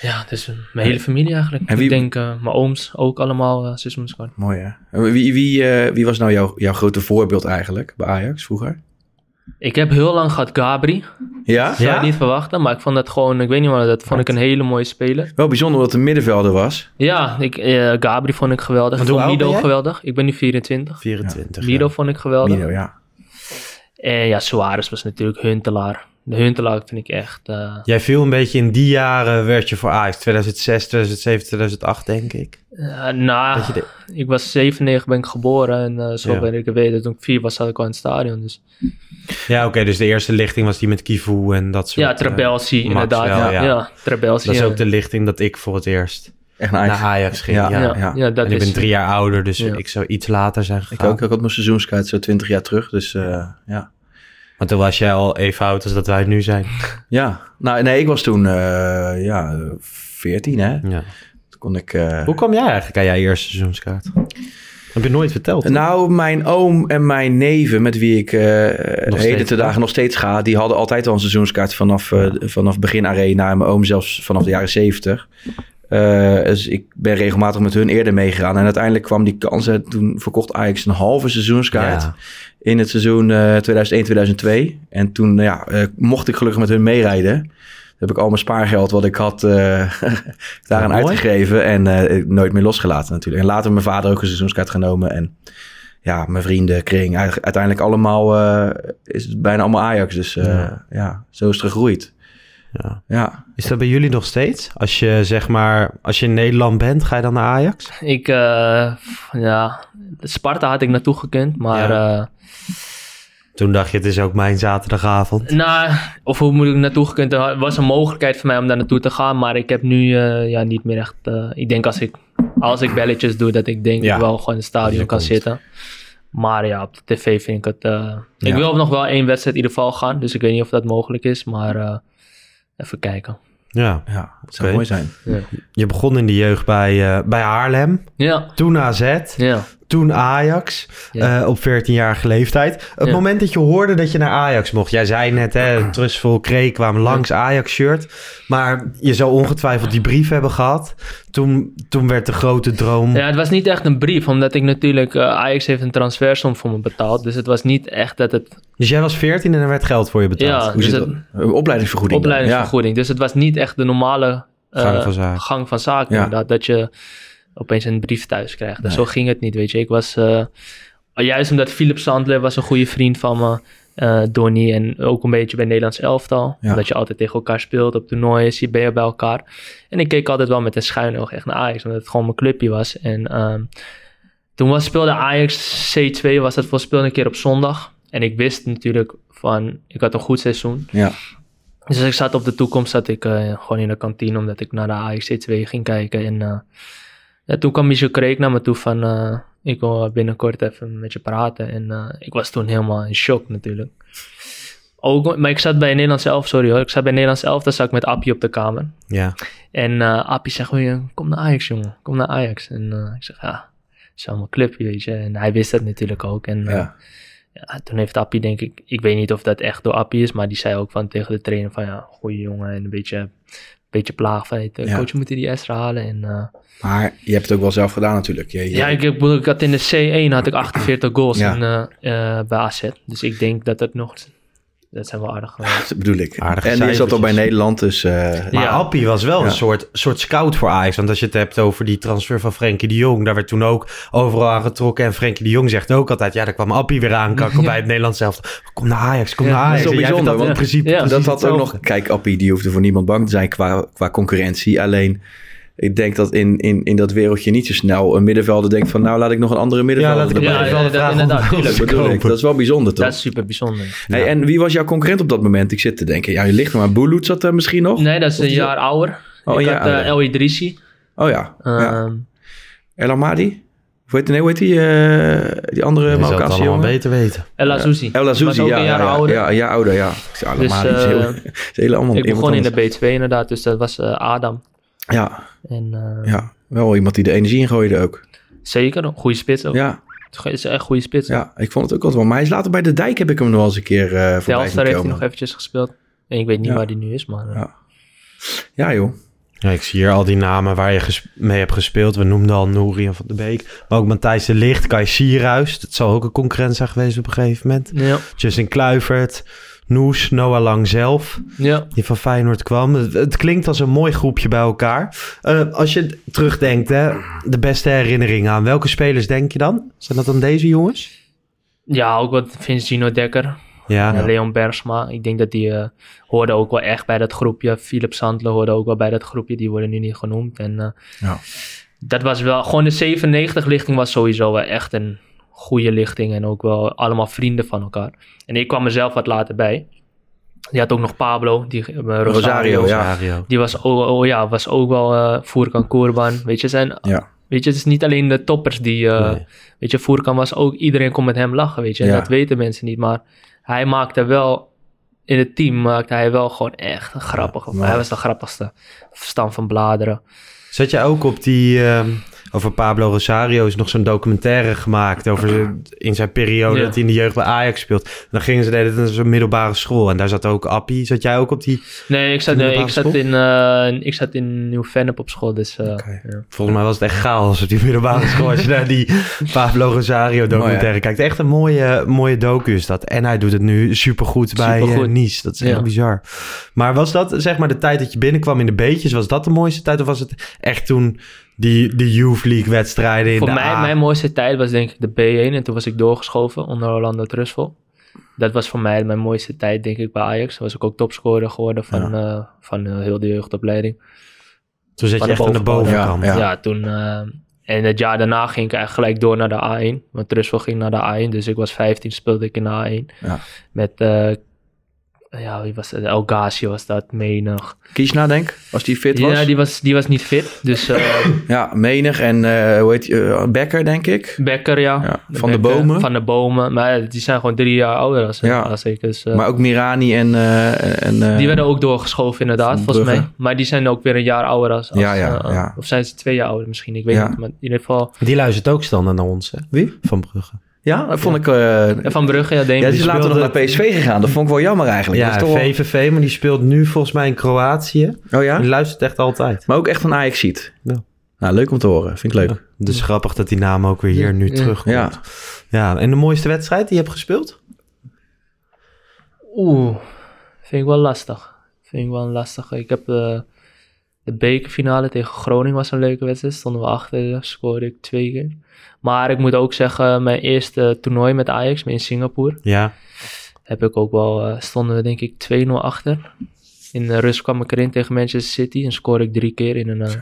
ja, dus mijn hele familie eigenlijk. En wie- Ik denk, mijn ooms ook allemaal seizoenskaart. Mooi hè. Wie, wie, eh, wie was nou jouw, jouw grote voorbeeld eigenlijk bij Ajax vroeger? Ik heb heel lang gehad Gabri. Ja? Zou Ja? je niet verwachten, maar ik vond dat gewoon, ik weet niet maar dat vond ik een hele mooie speler. Wel bijzonder dat het een middenvelder was. Ja, ik, eh, Gabri vond ik geweldig. Ik vond Mido geweldig. Ik ben nu 24. 24. Mido vond ik geweldig. Mido, ja. En ja, Suarez was natuurlijk Huntelaar. De Huntelaar vind ik echt... eh, Jij viel een beetje in die jaren, werd je voor Ajax. 2006, 2007, 2008 denk ik. eh, nou, de- ik was 97 ben ik geboren en eh, zo Ja. ben ik geweten. Toen ik vier was, zat ik al in het stadion. Dus. Ja, oké, dus de eerste lichting was die met Kivu en dat soort... Ja, Trabelsi eh, inderdaad. Ja, ja. Dat is ook de lichting dat ik voor het eerst Echt een Ajax. naar Ajax ging. Ja, Ja, ja, ja. ja, dat en ik is... ben drie jaar ouder, dus Ja. ik zou iets later zijn Ik gegaan. ook. Ik had mijn seizoenskaart zo 20 jaar terug. Dus eh, ja. Maar toen was jij al even oud als dat wij nu zijn. Ja. Nou, nee, ik was toen eh, ja, 14 hè. Ja. Toen kon ik... eh, Hoe kwam jij eigenlijk aan jouw eerste seizoenskaart? Heb je nooit verteld? Nou, mijn oom en mijn neven, met wie ik eh heden te dagen nog steeds ga, die hadden altijd al een seizoenskaart vanaf, eh, vanaf begin Arena. En mijn oom zelfs vanaf de jaren zeventig. Eh, dus ik ben regelmatig met hun eerder meegegaan. En uiteindelijk kwam die kans. en Toen verkocht Ajax een halve seizoenskaart. Ja. In het seizoen eh 2001-2002. En toen nou ja, eh, mocht ik gelukkig met hun meerijden. Toen heb ik al mijn spaargeld wat ik had daaraan uitgegeven. En nooit meer losgelaten natuurlijk. En later mijn vader ook een seizoenskaart genomen. En ja, mijn vrienden, kring. Uiteindelijk allemaal is het bijna allemaal Ajax. Dus Ja. ja. zo is het gegroeid. Ja. Ja. Is dat bij jullie nog steeds? Als je zeg maar, als je in Nederland bent, ga je dan naar Ajax? Ik, eh, ja, Sparta had ik naartoe gekund, maar... eh, Toen dacht je, het is ook mijn zaterdagavond. Nou, of hoe moet ik naartoe gekund? Er was een mogelijkheid voor mij om daar naartoe te gaan, maar ik heb nu eh, ja, niet meer echt. eh, ik denk als ik, als ik belletjes doe, dat ik denk Ja. ik wel gewoon in het stadion kan komt. zitten. Maar ja, op de tv vind ik het. Ik wil nog wel één wedstrijd in ieder geval gaan, dus ik weet niet of dat mogelijk is, maar eh, even kijken. Ja. Ja, het zou mooi zijn. Je begon in de jeugd bij, eh, bij Haarlem, Ja, toen AZ, ja. Toen Ajax, Ja. eh, op 14-jarige leeftijd. Het Ja. moment dat je hoorde dat je naar Ajax mocht. Jij zei net, hè, Trustful Kreeg kwamen langs Ajax-shirt. Maar je zou ongetwijfeld die brief hebben gehad. Toen, toen werd de grote droom... Ja, het was niet echt een brief, omdat ik natuurlijk. eh, Ajax heeft een transfersom voor me betaald, dus het was niet echt dat het. Dus jij was 14 en er werd geld voor je betaald. Ja, Hoe dus het, dat? Een opleidingsvergoeding. opleidingsvergoeding. Dus het was niet echt de normale eh, Gang van zaken. gang van zaken. Ja. inderdaad, dat je opeens een brief thuis krijgt. Zo ging het niet, weet je. Ik was, eh, juist omdat Philip Sandler was een goede vriend van me, eh Donny, en ook een beetje bij Nederlands elftal. Ja. Omdat je altijd tegen elkaar speelt op toernooien, zie ben je bij elkaar. En ik keek altijd wel met een schuin oog echt naar Ajax, omdat het gewoon mijn clubje was. En ehm, toen was, speelde Ajax C2, was dat voor speelde een keer op zondag. En ik wist natuurlijk van, ik had een goed seizoen. Ja. Dus als ik zat op de toekomst, zat ik eh, gewoon in de kantine, omdat ik naar de AXC 2 ging kijken. En ja, toen kwam Michel Kreek naar me toe van, eh, ik wil binnenkort even met je praten. En eh, ik was toen helemaal in shock natuurlijk. Ook, maar ik zat bij Nederlands Elf, sorry hoor. Ik zat bij Nederlands Elf, daar zat ik met Appie op de kamer. Ja. En eh Appie zegt, "Wil je- kom naar Ajax jongen, kom naar Ajax. En ik zeg, ja, het is mijn clubje, weet je. En hij wist dat natuurlijk ook. En Ja. ja, toen heeft Appie, denk ik, ik weet niet of dat echt door Appie is, maar die zei ook van tegen de trainer van ja, goeie jongen en een beetje, beetje plaag van hey, Ja. coach, we moeten die Esra halen. En, eh, Maar je hebt het ook wel zelf gedaan natuurlijk. Je, je- ja, ik, ik, bedoel, ik had in de C1 had ik 48 goals in, eh, eh, bij AZ. Dus ik denk dat het nog, dat zijn wel aardig. eh, Dat bedoel ik. Aardige en je zat al cijfertjes. bij Nederland, dus... eh, Maar Ja. Appie was wel Ja. een soort, soort scout voor Ajax. Want als je het hebt over die transfer van Frenkie de Jong... daar werd toen ook overal aangetrokken. En Frenkie de Jong zegt ook altijd... ja, daar kwam Appie weer aankakken bij het Nederlands zelf. Kom naar Ajax, kom Ja, naar dat Ajax. is wel bijzonder, dat in want- principe dat had ook nog... Kijk, Appie, die hoefde voor niemand bang te zijn qua, qua concurrentie. Alleen, ik denk dat in, in, in dat wereldje niet zo snel een middenvelder denkt van... nou, laat ik nog een andere middenvelder laat ik een Ja, middenvelder ja, inderdaad, Dat bedoel ik. kopen. Dat is wel bijzonder, toch? dat is super bijzonder. Hey, en wie was jouw concurrent op dat moment? Ik zit te denken, ja, je ligt er maar. Bulut zat er misschien nog? Nee, dat is Of een jaar ouder. Oh, ik ja, had eh, ouder. El Idrissi. Oh ja. ja. Ehm, El Amadi? Hoe heet, nee, hoe heet die, eh, die andere Je zou het Marokkaanse allemaal jongen? beter weten. El Azouzi. El Azouzi, ja, een jaar ja, ja, ouder. ja, een jaar ouder, ja. Ik zei, Dus, Amadi is heel, eh, is heel allemaal Ik begon in de B2 inderdaad, dus dat was eh, Adam. Ja, En, eh, ja, wel iemand die de energie ingooide ook. Zeker, een goede spits ook. Ja, Het is echt een goede spits. ja, ik vond het ook altijd wel. Maar hij is later bij de dijk, heb ik hem nog wel eens een keer eh voorbij heeft hij nog eventjes gespeeld. En ik weet niet Ja. waar hij nu is, maar... eh, Ja. Ja, joh. Ja, ik zie hier al die namen waar je mee hebt gespeeld. We noemden al Nouri en Van de Beek. Maar ook Matthijs de Licht, Kai Sierhuis. Dat zal ook een concurrent zijn geweest op een gegeven moment. Ja, Justin Kluivert, Noes, Noah Lang zelf. ja. Die van Feyenoord kwam. Het, het klinkt als een mooi groepje bij elkaar. Eh, als je terugdenkt, hè, de beste herinneringen aan welke spelers denk je dan? Zijn dat dan deze jongens? ja, ook wat Vince Gino Dekker. Ja, en Leon Bergsma. Ik denk dat die eh hoorden ook wel echt bij dat groepje. Philip Sandler hoorde ook wel bij dat groepje. Die worden nu niet genoemd. En eh, Ja. dat was wel... Gewoon de 97-lichting was sowieso wel echt een goede lichting. En ook wel allemaal vrienden van elkaar. En ik kwam mezelf wat later bij. Die had ook nog Pablo. Die, eh, Rosario. Rosario, ja. Rosario. Die was, ook- oh, ja, was ook wel eh Furkan Kurban. Weet je, zijn, Ja. weet je, het is niet alleen de toppers die... eh, Nee. Weet je, Furkan was ook... Iedereen kon met hem lachen, weet je. En Ja. dat weten mensen niet. Maar hij maakte wel... In het team maakte hij wel gewoon echt een grappige... mooi. hij was de grappigste. Stam van Bladeren. Zat je ook op die, ehm, over Pablo Rosario is nog zo'n documentaire gemaakt over in zijn periode Ja. dat hij in de jeugd bij Ajax speelt. En dan gingen ze deden het in zo'n middelbare school en daar zat ook Appie. Zat jij ook op die? Nee, ik zat, nee, ik zat, in, eh, ik zat in Nieuw-Vennep op school, dus eh, ja. Volgens mij was het echt chaos op die middelbare school. Als je naar die Pablo Rosario documentaire Mooi, kijkt. Echt een mooie, mooie docu is dat. En hij doet het nu supergoed bij Supergoed. Nice. Dat is echt Ja. bizar. Maar was dat zeg maar de tijd dat je binnenkwam in de beetjes? Was dat de mooiste tijd? Of was het echt toen die, de Youth League wedstrijden in Voor de mij, A? mijn mooiste tijd was denk ik de B1 en toen was ik doorgeschoven onder Orlando Trustful. Dat was voor mij mijn mooiste tijd denk ik bij Ajax. Toen was ik ook topscorer geworden van, eh, van eh, heel de jeugdopleiding. Toen zat Van je echt aan de bovenkant. Ja, Ja. toen... eh, en het jaar daarna ging ik eigenlijk gelijk door naar de A1. Want Trustful ging naar de A1. Dus ik was 15, speelde ik in de A1. Ja. Met... ja, wie was het? El Ghazi was dat, menig. Kiesna, denk Als die fit was. Ja, die was, die was niet fit. Dus eh, Ja, menig en eh hoe heet je? eh, Becker, denk ik. Becker, ja. Ja, Van de Bomen. Van de Bomen. Maar die zijn gewoon drie jaar ouder als, Ja. als ik. Dus, eh, Maar ook Mirani en... eh, en eh, die werden ook doorgeschoven inderdaad, volgens mij. Maar die zijn ook weer een jaar ouder als... als Ja, ja, ja. Of zijn ze twee jaar ouder misschien, ik weet Ja. niet. Maar in ieder geval... Die luistert ook standaard naar ons, hè? Wie? Van Brugge. Ja, dat vond ik... eh, En Van Brugge, ja, denk ja, die is later nog naar PSV gegaan. Dat vond ik wel jammer eigenlijk. Ja, Dat is toch wel- VVV, maar die speelt nu volgens mij in Kroatië. Oh ja? Die luistert echt altijd. Maar ook echt van Ajax ziet. Ja. Nou, leuk om te horen. Vind ik leuk. Dus grappig dat die naam ook weer hier nu terugkomt. Ja. ja. En de mooiste wedstrijd die je hebt gespeeld? Oeh, vind ik wel lastig. Vind ik wel lastig. Ik heb eh, de bekerfinale tegen Groningen was een leuke wedstrijd. Stonden we achter, scoorde ik twee keer. Maar ik moet ook zeggen, mijn eerste toernooi met Ajax in Singapore... Ja. heb ik ook wel, eh, stonden we denk ik 2-0 achter. In de rust kwam ik erin tegen Manchester City en scoorde ik drie keer in een... eh,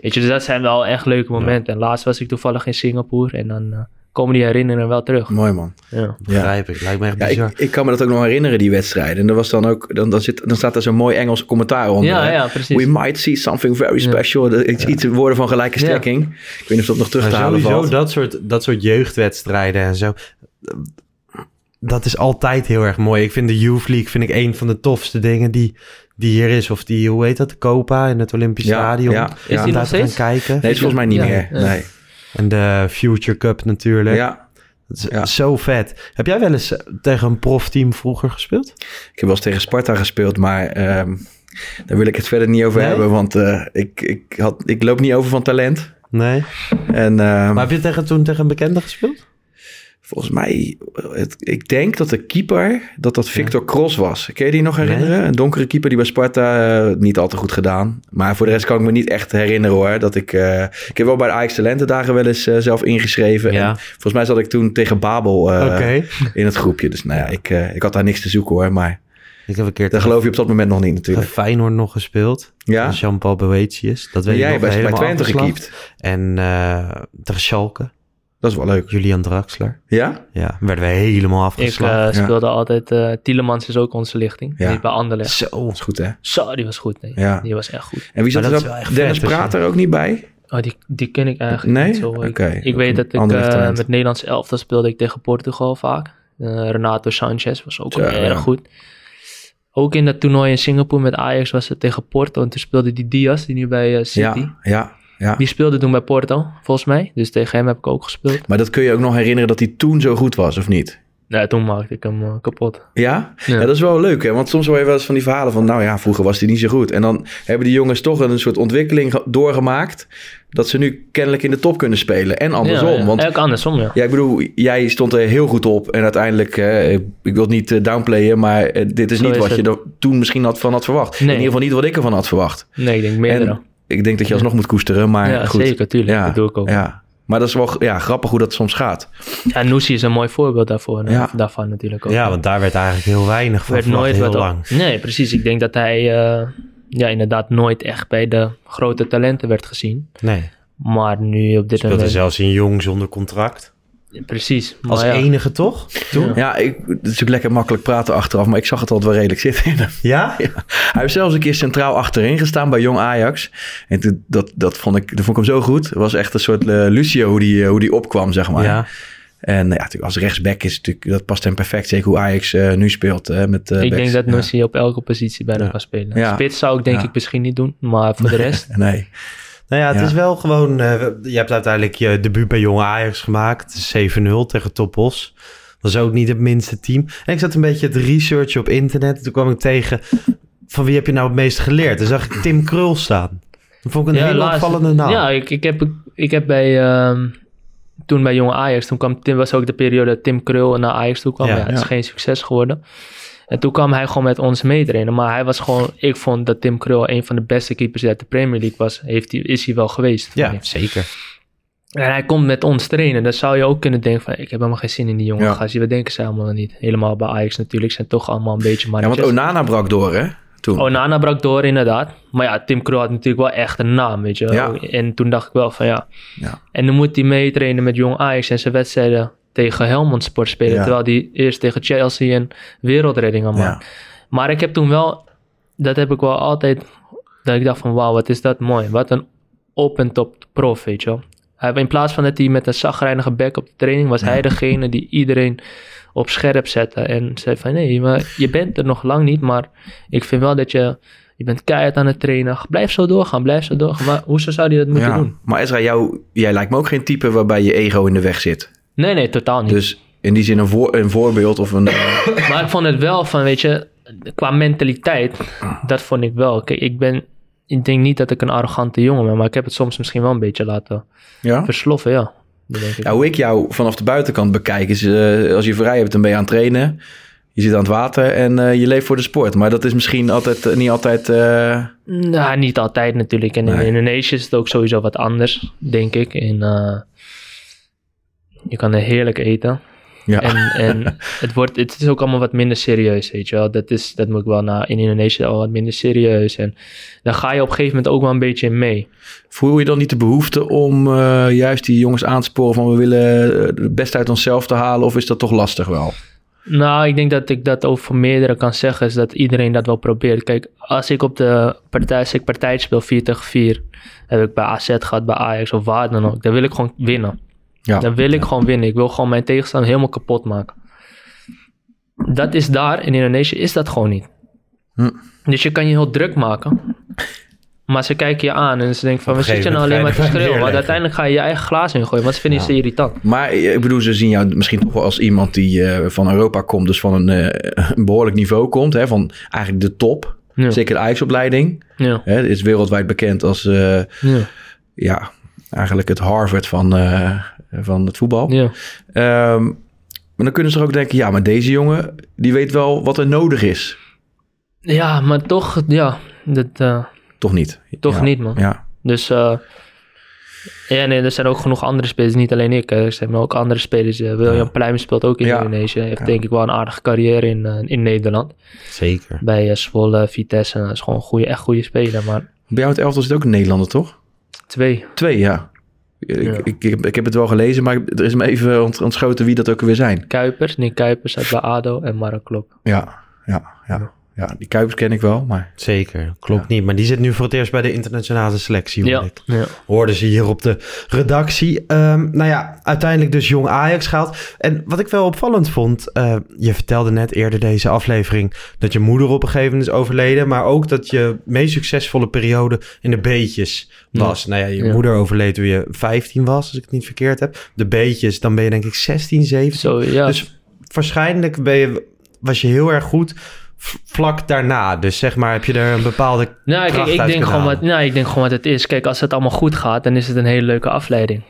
weet je, dus dat zijn wel echt leuke momenten. En laatst was ik toevallig in Singapore en dan eh, komen die herinneringen wel terug. Mooi man. Ja. Begrijp ik. Lijkt me echt Ja, bizar. ik, ik kan me dat ook nog herinneren, die wedstrijden. En er was dan ook, dan, dan, zit, dan staat er zo'n mooi Engels commentaar onder. Ja, hè? ja, precies. We might see something very Ja. special. Dat- Iets, iets woorden van gelijke Ja. strekking. Ik weet niet of dat nog terug te halen sowieso valt. dat soort, dat soort jeugdwedstrijden en zo. Dat is altijd heel erg mooi. Ik vind de Youth League vind ik een van de tofste dingen die, die hier is. Of die, hoe heet dat, de Copa in het Olympisch Ja, Stadion. ja. Is die daar nog te gaan steeds? kijken. Nee, is volgens mij niet Ja, meer. ja. Nee. En de Future Cup natuurlijk. Ja, Dat is Ja. zo vet. Heb jij wel eens eh, tegen een profteam vroeger gespeeld? ik heb wel eens tegen Sparta gespeeld, maar ehm, daar wil ik het verder niet over Nee? hebben. Want eh, ik, ik, had, ik loop niet over van talent. Nee. En ehm, Maar heb je tegen, toen tegen een bekende gespeeld? Volgens mij, het, ik denk dat de keeper, dat dat Victor Cross was. Kun je die nog herinneren? Een donkere keeper die bij Sparta eh, niet al te goed gedaan. Maar voor de rest kan ik me niet echt herinneren hoor. Dat ik, eh, ik heb wel bij de Ajax Talentendagen wel eens eh, zelf ingeschreven. Ja. En volgens mij zat ik toen tegen Babel eh, in het groepje. Dus nou ja, ik, eh, ik had daar niks te zoeken hoor. Maar Ik heb een keer dat geloof je op dat moment nog niet natuurlijk. Feyenoord nog gespeeld. Ja? Jean-Paul Boetius. Dat weet En jij nog bij, bij helemaal Twente afgeslagen. gekiept. En eh tegen Schalke. Dat is wel leuk. Julian Draxler. Ja? Ja, werden we helemaal Ik afgeslagen. eh, speelde altijd, eh Tielemans is ook onze lichting. Ja. Die bij Anderlecht. Zo. Dat is goed hè? Zo, die was goed. Nee. Ja. Die was echt goed. En wie zat er dan? Dennis vet, Praat er ook niet bij? Oh, die, die ken ik eigenlijk Nee? niet zo. Ik, Oké. ik weet dat ik eh, met Nederlands elftal speelde ik tegen Portugal vaak. Eh, Renato Sanchez was ook Zo, erg ja. goed. Ook in dat toernooi in Singapore met Ajax was het tegen Porto. En toen speelde die Diaz, die nu bij eh, City. Ja, ja, ja. Die speelde toen bij Porto, volgens mij. Dus tegen hem heb ik ook gespeeld. Maar dat kun je ook nog herinneren dat hij toen zo goed was, of niet? Nee, toen maakte ik hem eh, kapot. Ja? Ja. ja? dat is wel leuk, hè? Want soms hoor je wel eens van die verhalen van... nou ja, vroeger was hij niet zo goed. En dan hebben die jongens toch een soort ontwikkeling ge- doorgemaakt... dat ze nu kennelijk in de top kunnen spelen. En andersom. Ja, ja. Want Ook andersom, ja. ja, ik bedoel, jij stond er heel goed op. En uiteindelijk, eh, ik wil het niet eh, downplayen... maar dit is Zo niet is wat je er toen misschien had van had verwacht. Nee. In ieder geval niet wat ik ervan had verwacht. Nee, ik denk meerdere. En ik denk dat je alsnog moet koesteren, maar ja, goed. zeker, tuurlijk. Dat doe ik ook. Ja, Ja. Maar dat is wel ja, grappig hoe dat soms gaat. Noesie is een mooi voorbeeld daarvoor, Ja. daarvan natuurlijk ook. Ja, want daar werd eigenlijk heel weinig van werd nooit heel op- lang. Nee, precies. Ik denk dat hij eh, ja, inderdaad nooit echt bij de grote talenten werd gezien. Nee. Maar nu op dit Speelde moment... zelfs in jong zonder contract. Precies. Maar Als ja. enige toch? Toen? Ja, ik, het is natuurlijk lekker makkelijk praten achteraf, maar ik zag het altijd wel redelijk zitten in hem. Ja? Hij heeft zelfs een keer centraal achterin gestaan bij Jong Ajax. En toen- dat, dat, vond ik, dat vond ik hem zo goed. Het was echt een soort eh, Lucio hoe die, eh, hoe die opkwam, zeg maar. Ja. En ja, natuurlijk als rechtsback is natuurlijk, dat past hem perfect. Zeker hoe Ajax eh, nu speelt. eh, met, eh, ik backs. denk dat Ja. Nosie op elke positie bijna Ja. kan spelen. Ja. Spits zou ik denk Ja. ik misschien niet doen, maar voor de rest... Nee. Nou ja, het Ja. is wel gewoon... eh, je hebt uiteindelijk je debuut bij Jonge Ajax gemaakt. 7-0 tegen Topos. Dat is ook niet het minste team. En ik zat een beetje te researchen op internet. Toen kwam ik tegen... Van wie heb je nou het meest geleerd? Toen zag ik Tim Krul staan. Dat vond ik een hele laatst- opvallende naam. Ja, ik, ik, heb, ik heb bij... ehm, toen bij jonge Ajax, toen kwam Tim, was ook de periode dat Tim Krul naar Ajax toe kwam. Ja, Ja, het is ja. geen succes geworden. En toen kwam hij gewoon met ons meetrainen. Maar hij was gewoon... Ik vond dat Tim Krul een van de beste keepers uit de Premier League was. Heeft hij, is hij wel geweest. Ja, zeker. En hij komt met ons trainen. Dan zou je ook kunnen denken van... Ik heb helemaal geen zin in die jonge Ja. gast. Wat denken ze allemaal niet? Helemaal bij Ajax natuurlijk. Zijn toch allemaal een beetje Ja, want mannetjes. Onana brak door, hè? Toen. Onana brak door inderdaad. Maar ja, Tim Krul had natuurlijk wel echt een naam, weet je. Ja. En toen dacht ik wel van ja. Ja. En dan moet hij meetrainen met Jong Ajax en zijn wedstrijden tegen Helmond Sport spelen. Ja. Terwijl hij eerst tegen Chelsea een wereldredding had Ja. maken. Maar ik heb toen wel, dat heb ik wel altijd, dat ik dacht van wauw, wat is dat mooi. Wat een op en top prof, weet je wel. Hij, in plaats van dat hij met een zagrijnige bek op de training was, hij degene die iedereen op scherp zette. En zei van nee, maar je bent er nog lang niet, maar ik vind wel dat je, je bent keihard aan het trainen. Blijf zo doorgaan, blijf zo doorgaan. Maar hoezo zou hij dat moeten Ja. doen? Maar Ezra, jou, jij lijkt me ook geen type waarbij je ego in de weg zit. Nee, nee, totaal niet. Dus in die zin een, voor, een voorbeeld of een... Maar ik vond het wel van, weet je, qua mentaliteit, dat vond ik wel. Kijk, ik ben, ik denk niet dat ik een arrogante jongen ben, maar ik heb het soms misschien wel een beetje laten ja? versloffen, ja. Ja, hoe ik jou vanaf de buitenkant bekijk is, eh, als je vrij hebt, dan ben je aan het trainen. Je zit aan het water en eh, je leeft voor de sport. Maar dat is misschien altijd, eh, niet altijd... eh, Nou, niet altijd natuurlijk. En in Nee. Indonesië is het ook sowieso wat anders, denk ik. En, eh, je kan er heerlijk eten. ja. En, en het, wordt, het is ook allemaal wat minder serieus, weet je wel. Dat, is, dat moet ik wel naar in Indonesië al wat minder serieus. En daar ga je op een gegeven moment ook wel een beetje in mee. Voel je dan niet de behoefte om eh, juist die jongens aan te sporen van we willen eh, het beste uit onszelf te halen? Of is dat toch lastig wel? Nou, ik denk dat ik dat ook voor meerdere kan zeggen, is dat iedereen dat wel probeert. Kijk, als ik op de partij, als ik partij speel 4 tegen 4, heb ik bij AZ gehad, bij Ajax of waar dan ook, dan wil ik gewoon winnen. Ja. Dan wil ik gewoon winnen. Ik wil gewoon mijn tegenstander helemaal kapot maken. Dat is daar, in Indonesië is dat gewoon niet. Hm. Dus je kan je heel druk maken. Maar ze kijken je aan en ze denken van, we een zitten gegeven nou alleen maar te je schreeuwen. Want uiteindelijk ga je je eigen glaas ingooien, want ze vinden ze irritant. Maar ik bedoel, ze zien jou misschien toch wel als iemand die eh, van Europa komt, dus van een, eh, een behoorlijk niveau komt, hè, van eigenlijk de top. Ja. Zeker de Ajax-opleiding. Ja. Hè, is wereldwijd bekend als eh, Ja. ja, eigenlijk het Harvard van, van het voetbal. Ja. Ehm, maar dan kunnen ze er ook denken, ja, maar deze jongen, die weet wel wat er nodig is. ja, maar toch, ja, dat, eh, Toch niet? toch Ja. niet man. Ja. Dus eh, ja, nee, er zijn ook genoeg andere spelers, niet alleen ik. Er zijn ook andere spelers. eh, William Pluim speelt ook in Ja. Indonesië. Heeft Ja. denk ik wel een aardige carrière in, eh, in Nederland. Zeker. Bij eh, Zwolle, Vitesse. Dat is gewoon een goede, echt goede speler. Maar Bij jou het elftal zit ook een Nederlander, toch? twee. Twee, ja. Ik, Ja. ik, ik, heb- ik heb het wel gelezen, maar er is me even ont- ontschoten wie dat ook weer zijn. Kuipers, Nick Kuipers uit bij ADO en Mark Klop. Ja, ja, ja. Ja die Kuipers ken ik wel, maar... Zeker, klopt niet. Maar die zit nu voor het eerst bij de internationale selectie, hoor Ja, ik. ja. Hoorden ze hier op de redactie. Ehm, nou ja, uiteindelijk dus jong Ajax gehaald. En wat ik wel opvallend vond... eh, je vertelde net eerder deze aflevering... dat je moeder op een gegeven moment is overleden... maar ook dat je meest succesvolle periode in de B'tjes was. Nou ja, je Ja. moeder overleed toen je 15 was... als ik het niet verkeerd heb. De B'tjes, dan ben je denk ik 16, 17. Zo, ja. Dus waarschijnlijk ben je, was je heel erg goed vlak daarna. Dus zeg maar, heb je er een bepaalde Nou, kijk, ik denk, gewoon wat, nou, ik denk gewoon wat het is. Kijk, als het allemaal goed gaat, dan is het een hele leuke afleiding.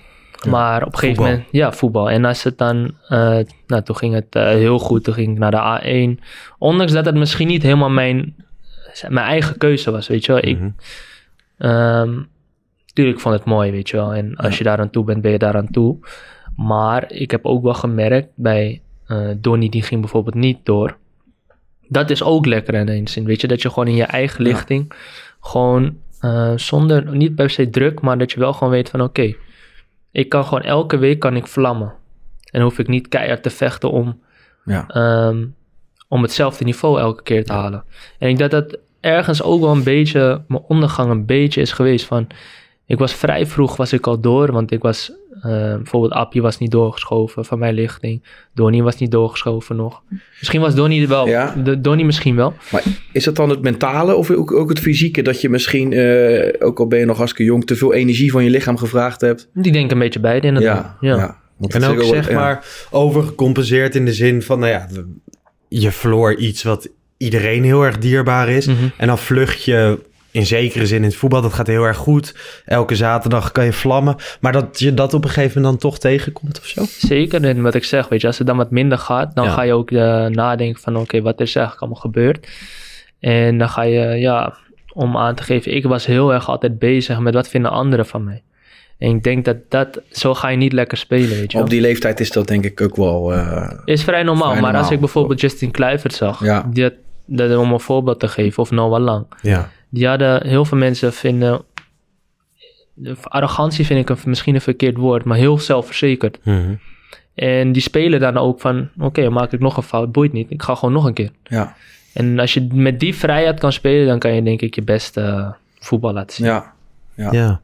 maar op een gegeven voetbal. moment, ja, voetbal. En als het dan, eh, nou, toen ging het eh, heel goed. Toen ging ik naar de A1. Ondanks dat het misschien niet helemaal mijn, mijn eigen keuze was, weet je wel. Ik, tuurlijk ik vond het mooi, weet je wel. En als je daar aan toe bent, ben je daar aan toe. Maar ik heb ook wel gemerkt bij eh Donny, die ging bijvoorbeeld niet door. Dat is ook lekker in zin, weet je. Dat je gewoon in je eigen lichting, gewoon eh, zonder, niet per se druk, maar dat je wel gewoon weet van oké, ik kan gewoon elke week kan ik vlammen. En hoef ik niet keihard te vechten om, Ja. ehm, om hetzelfde niveau elke keer te halen. En ik denk dat dat ergens ook wel een beetje, mijn ondergang een beetje is geweest van... Ik was vrij vroeg was ik al door, want ik was Eh, bijvoorbeeld Appie was niet doorgeschoven van mijn lichting. Donnie was niet doorgeschoven nog. Misschien was Donnie wel. Ja. De, Donnie misschien wel. Maar is dat dan het mentale of ook, ook het fysieke? Dat je misschien, eh, ook al ben je nog hartstikke jong, te veel energie van je lichaam gevraagd hebt? Die denken een beetje beide inderdaad. Ja, Ja. ja. En ook zeg ja. maar overgecompenseerd in de zin van, nou ja, je verloor iets wat iedereen heel erg dierbaar is. Mhm. En dan vlucht je in zekere zin in het voetbal, dat gaat heel erg goed. Elke zaterdag kan je vlammen. Maar dat je dat op een gegeven moment dan toch tegenkomt of zo? Zeker, en wat ik zeg, weet je, als het dan wat minder gaat, dan Ja. ga je ook eh, nadenken van, oké, wat is er eigenlijk allemaal gebeurd? En dan ga je, ja, om aan te geven, ik was heel erg altijd bezig met wat vinden anderen van mij. En ik denk dat dat, zo ga je niet lekker spelen, weet je. Op die leeftijd is dat denk ik ook wel... eh, Is vrij normaal, Vrij maar als ik bijvoorbeeld Justin Kluivert zag, Ja. die had, dat, om een voorbeeld te geven, of Noah Lang, Ja. Die hadden, heel veel mensen vinden, arrogantie vind ik een, misschien een verkeerd woord, maar heel zelfverzekerd. Mhm. En die spelen dan ook van, oké, dan maak ik nog een fout, boeit niet, ik ga gewoon nog een keer. ja, En als je met die vrijheid kan spelen, dan kan je denk ik je beste eh, voetbal laten zien. ja, ja. Ja.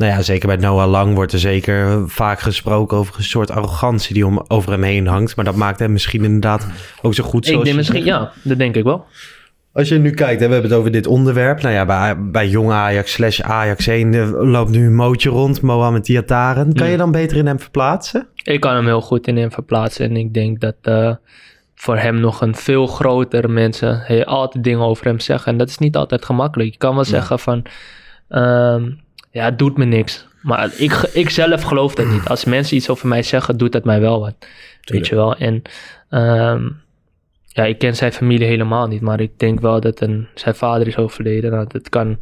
Nou ja, zeker bij Noah Lang wordt er zeker vaak gesproken over een soort arrogantie die om, over hem heen hangt. Maar dat maakt hem misschien inderdaad ook zo goed ik zoals denk je misschien, zegt. ja, dat denk ik wel. Als je nu kijkt, hè, we hebben het over dit onderwerp. Nou ja, bij, bij jong Ajax slash Ajax 1 eh, loopt nu een mootje rond, Mohamed Diataren. Kan je dan beter in hem verplaatsen? Ik kan hem heel goed in hem verplaatsen. En ik denk dat eh, voor hem nog een veel grotere mensen altijd dingen over hem zeggen. En dat is niet altijd gemakkelijk. Je kan wel zeggen van, ehm, ja, het doet me niks. Maar ik, ik zelf geloof dat niet. Als mensen iets over mij zeggen, doet dat mij wel wat. Weet je wel. En ehm, ja, ik ken zijn familie helemaal niet. Maar ik denk wel dat een, zijn vader is overleden. Nou, dat kan,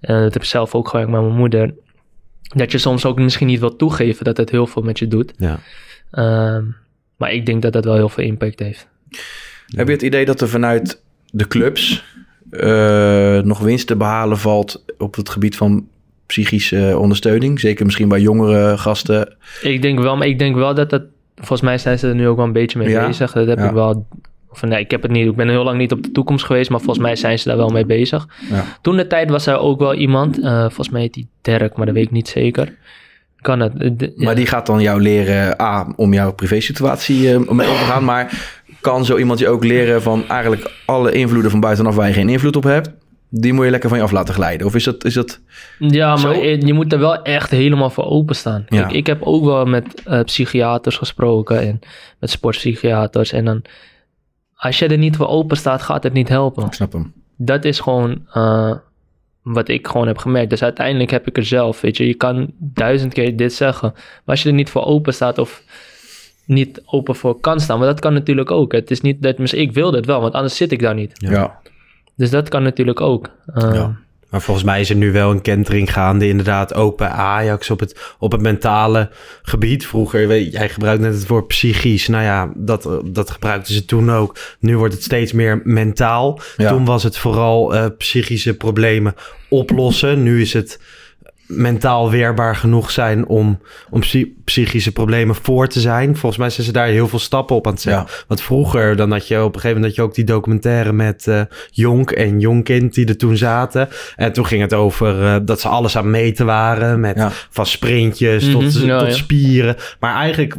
eh, dat heb ik zelf ook gewerkt met mijn moeder. Dat je soms ook misschien niet wil toegeven dat het heel veel met je doet. Ja. Ehm, maar ik denk dat dat wel heel veel impact heeft. Heb je het idee dat er vanuit de clubs eh, nog winst te behalen valt op het gebied van psychische ondersteuning? Zeker misschien bij jongere gasten. Ik denk wel, maar ik denk wel dat dat... Volgens mij zijn ze er nu ook wel een beetje mee Ja? bezig. Dat heb Ja. ik wel... Of nee, ik heb het niet. Ik ben heel lang niet op de toekomst geweest, maar volgens mij zijn ze daar wel mee bezig. Ja. Toen de tijd was er ook wel iemand, eh, volgens mij heet die Dirk, maar dat weet ik niet zeker. Kan het? eh, de- Maar die gaat dan jou leren, A, om jouw privésituatie eh, mee om te gaan. Maar kan zo iemand je ook leren van eigenlijk alle invloeden van buitenaf waar je geen invloed op hebt. Die moet je lekker van je af laten glijden. Of is dat... Is dat Ja, Zo? maar je moet er wel echt helemaal voor openstaan. Ja. Kijk, ik heb ook wel met psychiaters gesproken en met sportpsychiaters. En dan, als je er niet voor open staat, gaat het niet helpen. ik snap hem. Dat is gewoon eh, wat ik gewoon heb gemerkt. Dus uiteindelijk heb ik er zelf, weet je, je kan duizend keer dit zeggen. Maar als je er niet voor open staat of niet open voor kan staan, maar dat kan natuurlijk ook. Het is niet dat, ik wil dit wel, want anders zit ik daar niet. Ja. Dus dat kan natuurlijk ook. Eh, Ja. Maar volgens mij is er nu wel een kentering gaande, inderdaad, ook bij Ajax op het, op het mentale gebied. Vroeger, weet, jij gebruikt net het woord psychisch. Nou ja, dat, dat gebruikten ze toen ook. Nu wordt het steeds meer mentaal. Ja. Toen was het vooral eh, psychische problemen oplossen. Nu is het mentaal weerbaar genoeg zijn om, om psy- psychische problemen voor te zijn. Volgens mij zijn ze daar heel veel stappen op aan het zetten. Want vroeger, dan had je op een gegeven moment dat je ook die documentaire met eh Jonk en Jonkind die er toen zaten. En toen ging het over eh, dat ze alles aan het meten waren. Met Ja. van sprintjes Mhm, tot, ja, tot ja. spieren. Maar eigenlijk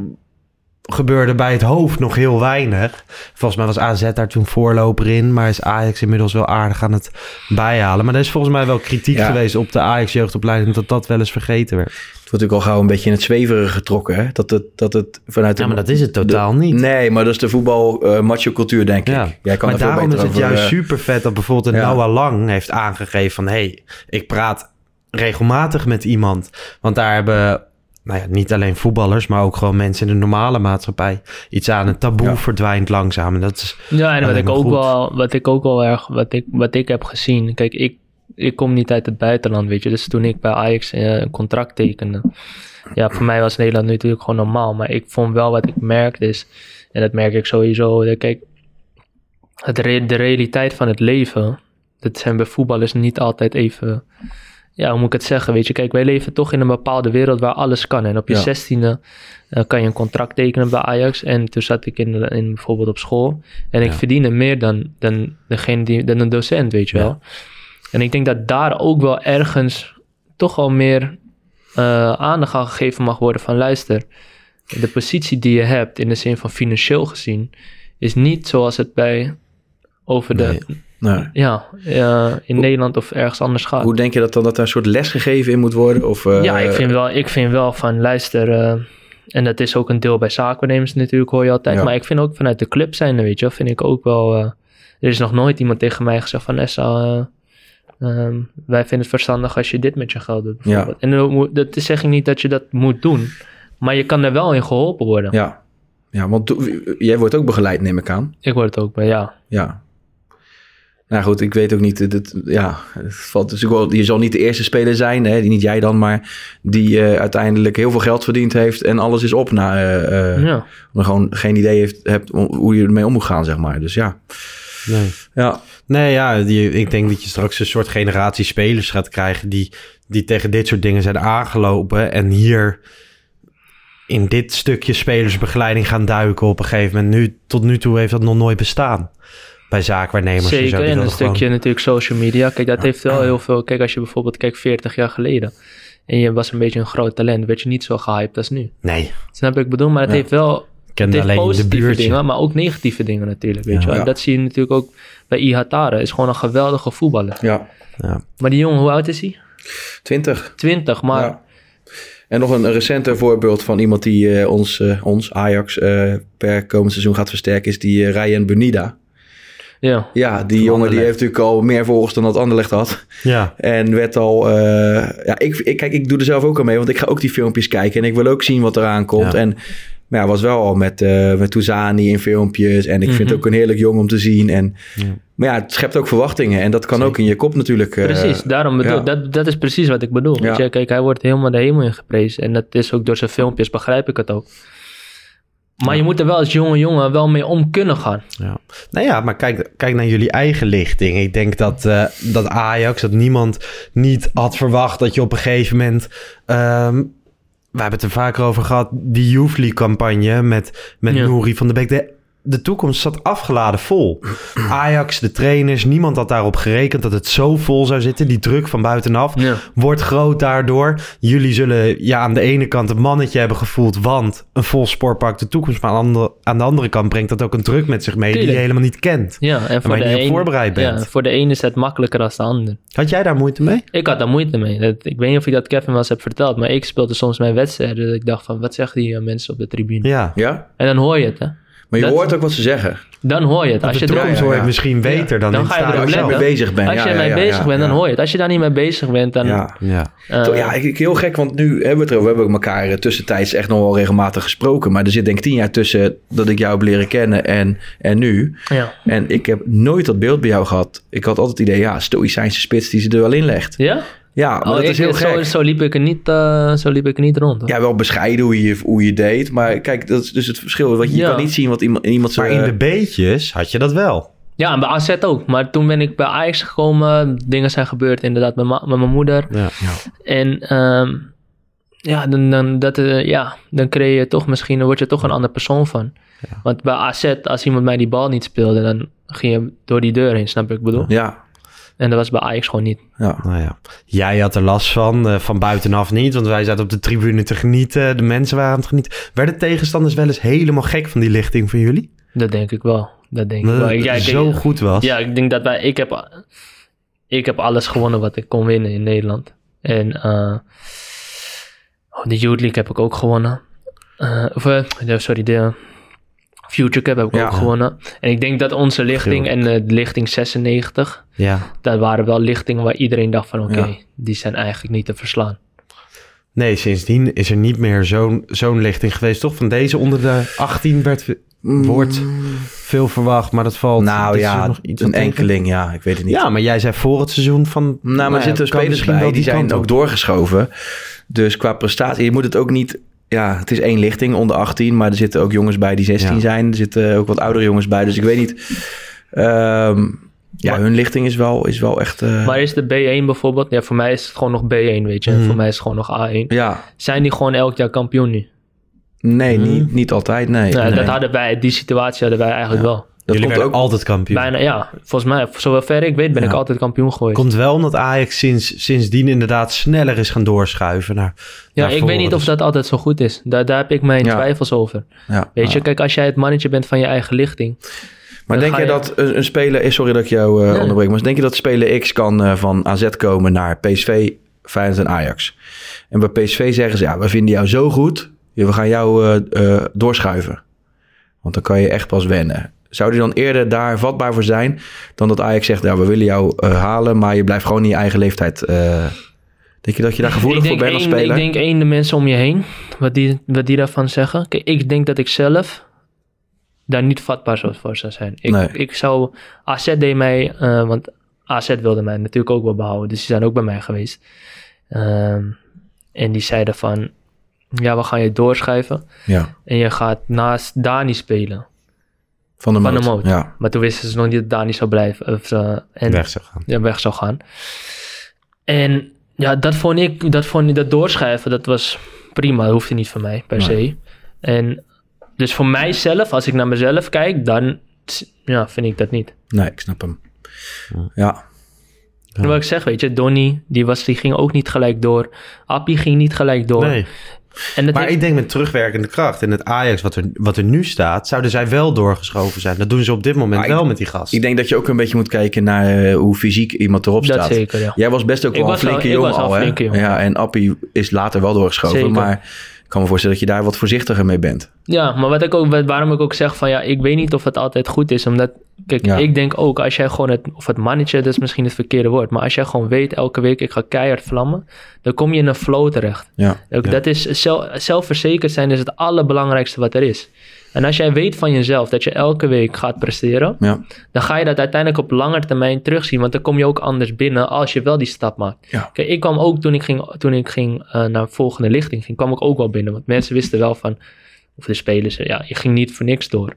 gebeurde bij het hoofd nog heel weinig. Volgens mij was AZ daar toen voorloper in. Maar is Ajax inmiddels wel aardig aan het bijhalen. Maar er is volgens mij wel kritiek Ja. geweest op de Ajax jeugdopleiding... dat dat wel eens vergeten werd. Het wordt ook al gauw een beetje in het zweveren getrokken. Hè? Dat, het, dat het vanuit de... Ja, maar dat is het totaal de- niet. Nee, maar dat is de voetbal eh, macho cultuur, denk Ja. ik. Jij kan maar veel daarom is het over, juist eh, super vet dat bijvoorbeeld een Ja. Noah Lang heeft aangegeven van... hé, hey, ik praat regelmatig met iemand. Want daar hebben nou ja, niet alleen voetballers... maar ook gewoon mensen in de normale maatschappij iets aan. Een taboe Ja. verdwijnt langzaam. En dat is Ja, en wat ik, ook goed. wel, wat ik ook wel erg, wat ik, wat ik heb gezien. Kijk, ik, ik kom niet uit het buitenland, weet je. Dus toen ik bij Ajax eh, een contract tekende. Ja, voor mij was Nederland natuurlijk gewoon normaal. Maar ik vond wel wat ik merkte is, en dat merk ik sowieso. Kijk, het re- de realiteit van het leven, dat zijn bij voetballers niet altijd even... Ja, hoe moet ik het zeggen? Weet je, kijk, wij leven toch in een bepaalde wereld waar alles kan. En op je Ja. zestiende eh, kan je een contract tekenen bij Ajax. En toen zat ik in, in bijvoorbeeld op school. En ik verdiende meer dan, dan, degene die, dan een docent, weet je wel. En ik denk dat daar ook wel ergens toch wel meer eh, aandacht aan gegeven mag worden van luister, de positie die je hebt in de zin van financieel gezien, is niet zoals het bij over de, Nee. Ja, eh, in Nederland of ergens anders gaat. Hoe denk je dat dan dat er een soort les gegeven in moet worden? Of, eh, ja, ik vind, wel, ik vind wel van luister, eh, en dat is ook een deel bij zaakwaarnemers natuurlijk, hoor je altijd. Ja. Maar ik vind ook vanuit de club zijn, weet je vind ik ook wel. eh, er is nog nooit iemand tegen mij gezegd van Essa, eh, ehm, wij vinden het verstandig als je dit met je geld doet. bijvoorbeeld. En dat is zeg ik niet dat je dat moet doen, maar je kan er wel in geholpen worden. Ja, ja want jij wordt ook begeleid, neem ik aan. Ik word het ook bij, ja. Ja. Nou goed, ik weet ook niet. Het- ja, het valt dus ook wel, je zal niet de eerste speler zijn, hè, die, niet jij dan, maar die eh, uiteindelijk heel veel geld verdiend heeft en alles is op na. eh, eh, Ja. Maar gewoon geen idee heeft, hebt hoe je ermee om moet gaan, zeg maar. Dus ja. Nee. Ja. Nee, ja, die, ik denk dat je straks een soort generatie spelers gaat krijgen die, die tegen dit soort dingen zijn aangelopen en hier in dit stukje spelersbegeleiding gaan duiken op een gegeven moment. Nu, tot nu toe heeft dat nog nooit bestaan bij zaakwaarnemers. en zo. Zeker, en een willen stukje gewoon- natuurlijk social media. Kijk, dat heeft wel heel veel... Kijk, als je bijvoorbeeld kijkt 40 jaar geleden... en je was een beetje een groot talent... werd je niet zo gehyped als nu. Nee. Snap ik bedoel? Maar het Ja. heeft wel... kende het heeft positieve dingen, maar ook negatieve dingen natuurlijk, weet Ja. je wel. En Dat zie je natuurlijk ook bij Ihatare. Is gewoon een geweldige voetballer. Ja. Ja. Maar die jongen, hoe oud is hij? 20. 20, maar... Ja. En nog een, een recenter voorbeeld van iemand die eh, ons, eh, ons, Ajax, eh, per komend seizoen gaat versterken, is die Ryan Benida. Ja. Ja, die jongen die heeft natuurlijk al meer volgers dan dat Anderlecht had. Ja. En werd al... eh, ja, ik, ik, kijk, ik doe er zelf ook aan mee, want ik ga ook die filmpjes kijken. En ik wil ook zien wat eraan komt. Ja. En maar ja, was wel al met, eh met Touzani in filmpjes. En ik vind Mhm. het ook een heerlijk jong om te zien. En, Ja. Maar ja, het schept ook verwachtingen. En dat kan ook in je kop natuurlijk. eh, Precies, daarom bedoel, ja. dat, dat is precies wat ik bedoel. Ja. Weet je, kijk, hij wordt helemaal de hemel in geprezen. En dat is ook door zijn filmpjes, begrijp ik het ook. Maar je moet er wel als jonge jongen wel mee om kunnen gaan. Ja. Nou ja, maar kijk, kijk naar jullie eigen lichting. Ik denk dat, eh, dat Ajax, dat niemand niet had verwacht dat je op een gegeven moment... ehm, we hebben het er vaker over gehad, die Youth League campagne met, met Ja. Nouri van de Beek. De, de toekomst zat afgeladen vol. Ajax, de trainers, niemand had daarop gerekend dat het zo vol zou zitten. Die druk van buitenaf Ja. wordt groot daardoor. Jullie zullen ja, aan de ene kant een mannetje hebben gevoeld, want een vol sportpark de toekomst. Maar aan de, andere- aan de andere kant brengt dat ook een druk met zich mee die je helemaal niet kent. Ja, en voor waar de je niet op een- voorbereid bent. Ja, voor de ene is het makkelijker dan de ander. Had jij daar moeite mee? Ik had daar moeite mee. Dat, ik weet niet of ik dat Kevin wel eens heb verteld, maar ik speelde soms mijn wedstrijden. Dat ik dacht van, wat zeggen die mensen op de tribune? Ja. Ja? En dan hoor je het, hè. Maar je Dat- hoort ook wat ze zeggen. Dan hoor je het. Als de je toekomst er- ja, hoor je misschien beter dan, Dan ga je stadion Als je mee bezig bent. Als je ja, ermee ja, bezig ja, bent, dan ja. hoor je het. Als je daar niet mee bezig bent, dan... Ja. Ja. eh, Toch, ja, ik, ik- heel gek, want nu hebben we het erover. We hebben elkaar eh, tussentijds echt nog wel regelmatig gesproken. Maar er zit denk ik tien jaar tussen dat ik jou heb leren kennen en, en nu. ja. En ik heb nooit dat beeld bij jou gehad. Ik had altijd het idee, ja, stoïcijnse spits die ze er wel in legt. Ja? Ja, maar Oh, dat ik- is heel zo, gek. Zo liep ik er niet, eh, zo liep ik er niet rond. hoor. Ja, wel bescheiden hoe je, hoe je deed. Maar kijk, dat is dus het verschil. Want je Ja. kan niet zien wat iemand, in iemand Maar zijn... in de beetjes had je dat wel. Ja, en bij AZ ook. Maar toen ben ik bij Ajax gekomen. Dingen zijn gebeurd inderdaad met, met mijn moeder. Ja. En ehm, ja, dan, dan, dat, eh, ja, dan creëer je toch misschien, dan word je toch een andere persoon van. Want bij AZ, als iemand mij die bal niet speelde, dan ging je door die deur heen, snap je wat ik bedoel? Ja, En dat was bij Ajax gewoon niet. ja. Nou ja. Jij had er last van, eh, van buitenaf niet. Want wij zaten op de tribune te genieten. De mensen waren aan het genieten. Werden tegenstanders wel eens helemaal gek van die lichting van jullie? Dat denk ik wel. Dat denk ik Dat wel. Ja, ik- zo goed was. Ja, ik denk dat wij, ik heb, ik heb alles gewonnen wat ik kon winnen in Nederland. En eh, oh, de Youth League heb ik ook gewonnen. Eh, of, sorry, de Future Cup heb ik Ja. ook gewonnen. En ik denk dat onze lichting en eh, de lichting 96, Ja. dat waren wel lichtingen waar iedereen dacht van oké, Ja. die zijn eigenlijk niet te verslaan. Nee, sindsdien is er niet meer zo'n zo'n lichting geweest. Toch van deze onder de 18 werd, wordt veel verwacht. Maar dat valt Nou ja, nog iets een enkeling, ja, ik weet het niet. Ja, maar jij zei voor het seizoen van... Nou, maar nou er zitten spelers misschien bij, wel die zijn ook op. doorgeschoven. Dus qua prestatie, je moet het ook niet... Ja, het is één lichting onder 18, maar er zitten ook jongens bij die 16 Ja. zijn. Er zitten ook wat oudere jongens bij, dus ik weet niet... Ehm, ja, hun lichting is wel, is wel echt... eh, Maar is de B1 bijvoorbeeld, ja voor mij is het gewoon nog B1 weet je. Mhm. Voor mij is het gewoon nog A1. ja, Zijn die gewoon elk jaar kampioen nu? nee, niet, niet altijd, nee. Nou, nee. Dat hadden wij, die situatie hadden wij eigenlijk wel. Dat Jullie werden ook altijd kampioen. Bijna, ja. Volgens mij, voor zover ver ik weet, ben Ja. ik altijd kampioen geweest. Komt wel omdat Ajax sinds, sindsdien inderdaad sneller is gaan doorschuiven naar ja, naar ik weet niet of dat altijd zo goed is. Daar, daar heb ik mijn Ja. twijfels over. Ja, Weet je, kijk, als jij het mannetje bent van je eigen lichting. Maar denk je je- dat een, een speler... Sorry dat ik jou eh Nee. onderbreek. Maar denk je dat speler X kan eh, van AZ komen naar PSV, Feyenoord en Ajax? En bij PSV zeggen ze... Ja, we vinden jou zo goed. We gaan jou eh, eh, doorschuiven. Want dan kan je echt pas wennen. Zou die dan eerder daar vatbaar voor zijn... dan dat Ajax zegt... Ja, we willen jou eh, halen... maar je blijft gewoon in je eigen leeftijd... eh. denk je dat je daar gevoelig voor bent als speler? Ik denk één, de mensen om je heen, wat die, wat die daarvan zeggen. Kijk, ik denk dat ik zelf daar niet vatbaar voor zou zijn. Ik, Nee. ik zou, AZ deed mij, eh, want AZ wilde mij natuurlijk ook wel behouden, dus die zijn ook bij mij geweest. Ehm, en die zeiden van, ja, we gaan je doorschuiven Ja, en je gaat naast Dani spelen. Van de Van de moot. moot. Ja. Maar toen wisten ze nog niet dat Dani zou blijven. Of, eh, en, weg zou gaan. ja, weg zou gaan. En ja, dat vond ik, dat, vond ik, dat doorschuiven, dat was prima. Dat hoefde niet van mij per se. En dus voor mijzelf, als ik naar mezelf kijk, dan ja, vind ik dat niet. Nee, ik snap hem. Ja, En wat ik zeg, weet je, Donny, die, was, die ging ook niet gelijk door. Appie ging niet gelijk door. Nee. En Maar heeft- ik denk met terugwerkende kracht in het Ajax wat er, wat er nu staat, zouden zij wel doorgeschoven zijn. Dat doen ze op dit moment Maar ik- wel met die gast. Ik denk dat je ook een beetje moet kijken naar eh, hoe fysiek iemand erop Dat staat. zeker, ja. Jij was best ook Ik wel een flinke jongen al, hè? flinke jongen. Ja, en Appie is later wel doorgeschoven. Zeker. Maar kan me voorstellen dat je daar wat voorzichtiger mee bent. Ja, maar wat ik ook, wat- waarom ik ook zeg van ja, ik weet niet of het altijd goed is. Omdat, kijk, Ja. ik denk ook als jij gewoon het, of het mannetje, dat is misschien het verkeerde woord. Maar als jij gewoon weet elke week, ik ga keihard vlammen, dan kom je in een flow terecht. Ja. Ook Dat is, zelf, zelfverzekerd zijn is het allerbelangrijkste wat er is. En als jij weet van jezelf dat je elke week gaat presteren, Ja. dan ga je dat uiteindelijk op lange termijn terugzien. Want dan kom je ook anders binnen als je wel die stap maakt. Ja. Kijk, ik kwam ook toen ik, ging, toen ik ging, eh, naar volgende lichting ging, kwam ik ook wel binnen. Want mensen wisten wel van, of de spelers, ja, je ging niet voor niks door.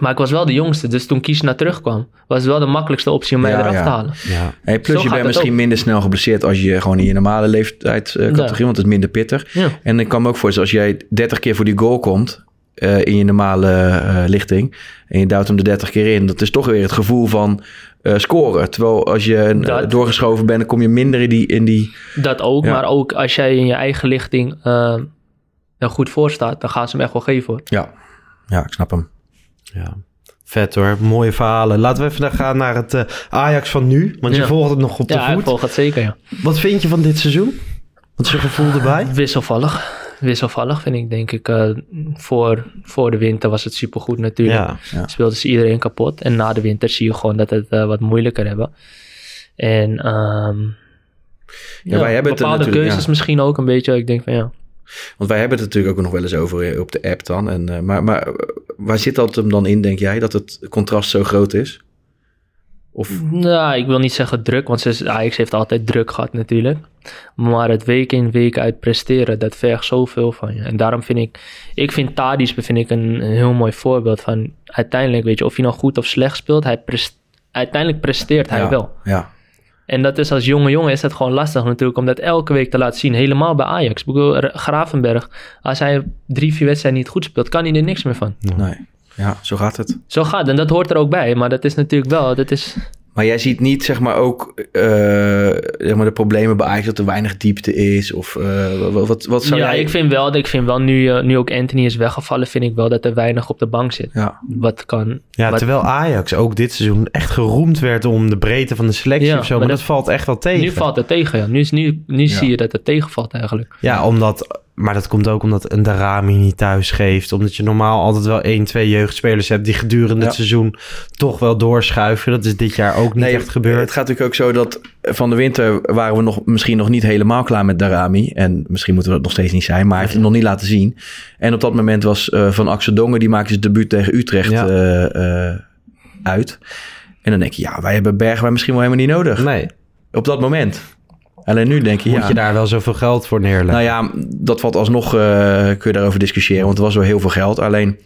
Maar ik was wel de jongste, dus toen Kies naar terugkwam, was het wel de makkelijkste optie om mij Ja, eraf ja. te halen. ja. Hey, plus Zo je bent misschien ook. minder snel geblesseerd als je gewoon in je normale leeftijdscategorie, Ja. want het is minder pittig. Ja. En ik kan me ook voorstellen, als jij 30 keer voor die goal komt eh, in je normale eh, lichting en je duwt hem er 30 keer in, dat is toch weer het gevoel van eh, scoren. Terwijl als je eh, Dat- doorgeschoven bent, dan kom je minder in die... In die Dat ook, Ja. maar ook als jij in je eigen lichting eh, er goed voor staat, dan gaan ze hem echt wel geven hoor. ja. ja, ik snap hem. Ja. Vet hoor, mooie verhalen. Laten we even gaan naar het eh, Ajax van nu, want je Ja. volgt het nog op de Ja, ik voet. volg het zeker, ja. Wat vind je van dit seizoen? Wat is je gevoel erbij? Wisselvallig. Wisselvallig vind ik, denk ik. eh, voor, voor de winter was het supergoed natuurlijk. Ja, ja. Speelden ze iedereen kapot. En na de winter zie je gewoon dat het eh, wat moeilijker hebben. En ehm ja, wij hebben het bepaalde keuzes misschien ook een beetje. Ik denk van ja. Want wij hebben het natuurlijk ook nog wel eens over eh, op de app dan. En, maar, maar waar zit dat hem dan in, denk jij? Dat het contrast zo groot is? Of, Nou, ik wil niet zeggen druk, want ze- Ajax heeft altijd druk gehad natuurlijk. Maar het week in week uit presteren, dat vergt zoveel van je. En daarom vind ik, ik vind Tadic vind ik een, een heel mooi voorbeeld van uiteindelijk, weet je, of hij nou goed of slecht speelt, hij uiteindelijk presteert hij ja, wel. Ja, En dat is als jonge jongen is dat gewoon lastig natuurlijk om dat elke week te laten zien. Helemaal bij Ajax. Ik bedoel, Gravenberg, als hij drie, vier wedstrijden niet goed speelt, kan hij er niks meer van. nee. Ja, zo gaat het. Zo gaat het. En dat hoort er ook bij. Maar dat is natuurlijk wel, dat is... Maar jij ziet niet, zeg maar, ook eh, zeg maar de problemen bij Ajax dat er weinig diepte is? Of eh, wat, wat, wat zou ja, jij... ik vind wel, ik vind wel nu, eh, nu ook Anthony is weggevallen, vind ik wel dat er weinig op de bank zit. Ja, Wat kan... Ja, wat- terwijl Ajax ook dit seizoen echt geroemd werd om de breedte van de selectie Ja, of zo. Maar, maar dat, dat- valt echt wel tegen. Nu valt het tegen, ja. Nu, is, nu, nu Ja. zie je dat het tegenvalt eigenlijk. Ja, omdat, maar dat komt ook omdat een Darami niet thuis geeft. Omdat je normaal altijd wel één, twee jeugdspelers hebt die gedurende Ja. het seizoen toch wel doorschuiven. Dat is dit jaar ook niet echt gebeurd. Het gaat natuurlijk ook zo dat van de winter waren we nog, misschien nog niet helemaal klaar met Darami. En misschien moeten we dat nog steeds niet zijn, maar hij heeft het nog niet laten zien. En op dat moment was eh, Van Axel Dongen, die maakte zijn debuut tegen Utrecht Ja. eh, eh, uit. En dan denk je, ja, wij hebben Bergwijn misschien wel helemaal niet nodig. Nee, Op dat moment. Alleen nu denk je, moet ja. je daar wel zoveel geld voor neerleggen. Nou ja, dat valt alsnog, eh, kun je daarover discussiëren, want het was wel heel veel geld. Alleen,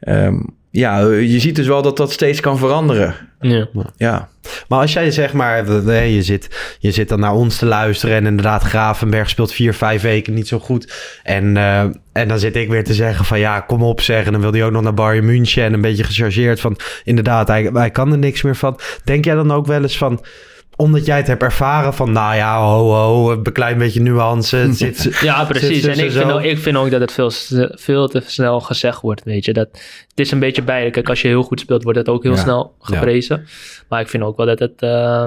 ehm, ja, je ziet dus wel dat dat steeds kan veranderen. Ja. Ja. Maar als jij zeg maar, je, zit, je zit dan naar ons te luisteren en inderdaad Gravenberg speelt vier, vijf weken niet zo goed. En, eh, en dan zit ik weer te zeggen van ja, kom op zeggen. Dan wil hij ook nog naar Bayern München en een beetje gechargeerd van inderdaad, hij, hij kan er niks meer van. Denk jij dan ook wel eens van omdat jij het hebt ervaren van, nou ja, ho, ho, een klein beetje nuance. Het zit, Ja, precies. zit En ik vind, ook, ik vind ook dat het veel, veel te snel gezegd wordt, weet je. Dat, het is een beetje beide. Kijk, als je heel goed speelt, wordt het ook heel Ja. snel geprezen. Maar ik vind ook wel dat het eh,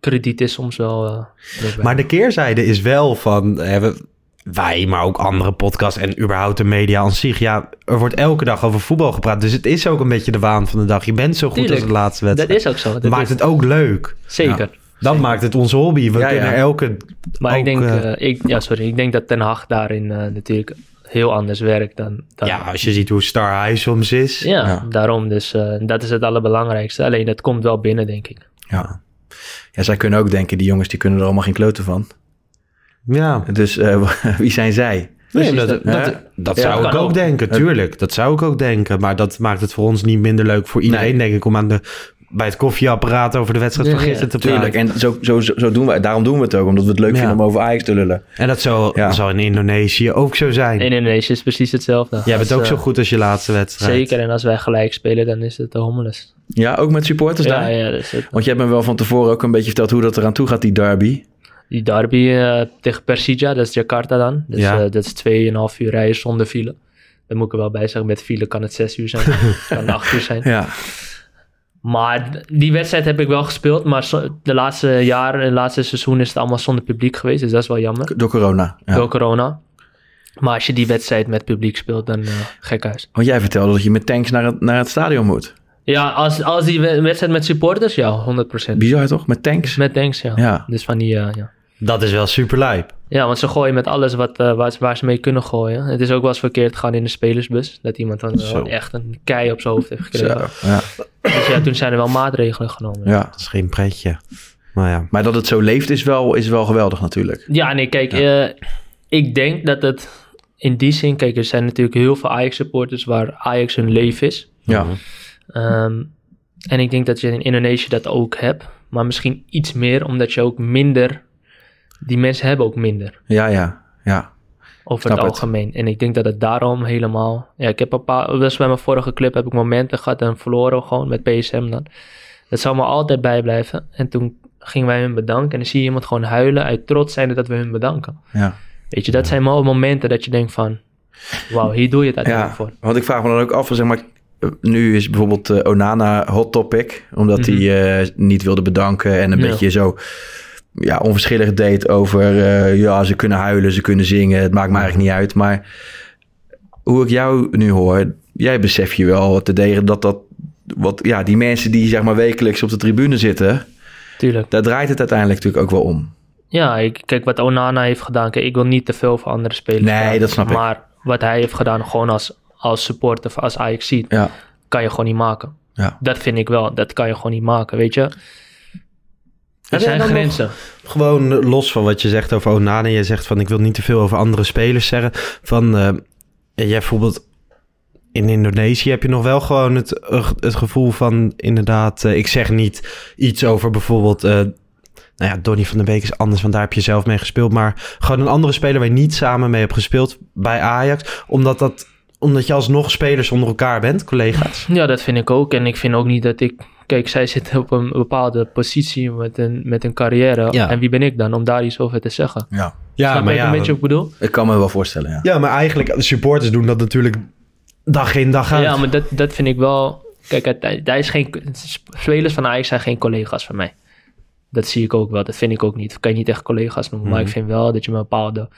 krediet is soms wel... eh. Maar de keerzijde is wel van hè, we- wij, maar ook andere podcasts en überhaupt de media aan zich. Ja, er wordt elke dag over voetbal gepraat. Dus het is ook een beetje de waan van de dag. Je bent zo goed Tuurlijk. als de laatste dat wedstrijd. is ook zo. Dat maakt is- het ook leuk. Zeker. Dat maakt het onze hobby. We Ja, kunnen ja. elke... Maar ik denk, eh, eh, ik, ja, sorry, ik denk dat Ten Hag daarin eh, natuurlijk heel anders werkt dan... dan ja, als je ziet hoe star hij soms is. Ja, Ja. daarom. Dus eh, dat is het allerbelangrijkste. Alleen dat komt wel binnen, denk ik. Ja. ja, zij kunnen ook denken, die jongens die kunnen er allemaal geen kloten van. Ja. Dus eh, wie zijn zij? Nee, dat, dat- dat, hè? dat Ja, zou ik ook ook. denken, tuurlijk. Dat zou ik ook denken. Maar dat maakt het voor ons niet minder leuk voor iedereen, Nee. denk ik, om aan de, bij het koffieapparaat over de wedstrijd van Ja, ja, gisteren te praten. Tuurlijk, en zo, zo, zo, doen we, daarom doen we het ook. Omdat we het leuk Ja. vinden om over Ajax te lullen. En dat zou, Ja. zal in Indonesië ook zo zijn. In Indonesië is precies hetzelfde. Jij bent Als, ook zo eh, goed als je laatste wedstrijd. Zeker, en als wij gelijk spelen, dan is het de hommeles. Ja, ook met supporters Ja, daar? ja, dus het- Want je hebt me wel van tevoren ook een beetje verteld hoe dat eraan toe gaat, die derby. Die derby eh, tegen Persija, dat is Jakarta dan. Dus Ja. eh, dat is 2,5 uur rijden zonder file. Daar moet ik er wel bij zeggen, met file kan het 6 uur zijn. kan 8 uur zijn. Ja, Maar die wedstrijd heb ik wel gespeeld, maar de laatste jaren, het laatste seizoen is het allemaal zonder publiek geweest. Dus dat is wel jammer. door corona. Ja. Door corona. Maar als je die wedstrijd met publiek speelt, dan eh gek huis. Want jij vertelde dat je met tanks naar het, naar het stadion moet. Ja, als, als die we- wedstrijd met supporters, ja, 100%. Bizar toch? Met tanks? Met tanks, ja. Ja. Dus van die, eh, ja. Dat is wel super lijp. Ja, want ze gooien met alles wat, eh, waar, ze- waar ze mee kunnen gooien. Het is ook wel eens verkeerd gegaan in de spelersbus. Dat iemand dan echt een kei op zijn hoofd heeft gekregen. Zo, ja. Dus ja, toen zijn er wel maatregelen genomen. ja. Dat is geen pretje. Maar ja. Maar dat het zo leeft is wel, is wel geweldig natuurlijk. Ja, nee, kijk, eh, ik denk dat het in die zin... Kijk, er zijn natuurlijk heel veel Ajax-supporters waar Ajax hun leven is. Ja, Ehm, en ik denk dat je in Indonesië dat ook hebt. Maar misschien iets meer, omdat je ook minder... Die mensen hebben ook minder. ja, ja. ja. over Snap het het. algemeen. En ik denk dat het daarom helemaal... Ja, ik heb een paar... Dus bij mijn vorige club heb ik momenten gehad en verloren gewoon met PSM dan. Dat zal me altijd bijblijven. En toen gingen wij hun bedanken. En dan zie je iemand gewoon huilen uit trots zijn dat we hun bedanken. ja. Weet je, dat zijn wel momenten dat je denkt van... Wauw, hier doe je het uiteindelijk Ja, voor. want ik vraag me dan ook af, zeg maar, eh, nu is bijvoorbeeld eh, Onana hot topic, omdat Mhm. hij eh, niet wilde bedanken en een beetje zo ja, onverschillig deed over, eh, ja, ze kunnen huilen, ze kunnen zingen, het maakt me eigenlijk niet uit. Maar hoe ik jou nu hoor, jij besef je wel te degen dat dat, wat, ja, die mensen die zeg maar wekelijks op de tribune zitten, Tuurlijk. daar draait het uiteindelijk natuurlijk ook wel om. Ja, ik, kijk wat Onana heeft gedaan. Kijk, ik wil niet te veel voor andere spelers Nee, dat snap ik. Maar wat hij heeft gedaan, gewoon als, als supporter, of als Ajax ziet, Ja, kan je gewoon niet maken. Ja. Dat vind ik wel. Dat kan je gewoon niet maken, weet je. Er zijn grenzen. Gewoon los van wat je zegt over Onana. Je zegt van ik wil niet te veel over andere spelers zeggen. Van eh, jij bijvoorbeeld in Indonesië heb je nog wel gewoon het, eh, het gevoel van inderdaad. eh, ik zeg niet iets over bijvoorbeeld. eh, nou ja, Donny van der Beek is anders, want daar heb je zelf mee gespeeld. Maar gewoon een andere speler waar je niet samen mee hebt gespeeld bij Ajax. Omdat, dat, omdat je alsnog spelers onder elkaar bent, collega's. Ja, dat vind ik ook. En ik vind ook niet dat ik... Kijk, zij zitten op een bepaalde positie met een, met een carrière. Ja. En wie ben ik dan om daar iets over te zeggen? ja. Ja, Snap je een beetje wat ik bedoel? Ik kan me wel voorstellen, ja. Ja, maar eigenlijk, de supporters doen dat natuurlijk dag in dag uit. Ja, maar dat, dat vind ik wel... Kijk, hij is geen, spelers van Ajax zijn geen collega's van mij. Dat zie ik ook wel. Dat vind ik ook niet. Dat kan je niet echt collega's noemen. Maar Mhm. ik vind wel dat je een bepaalde...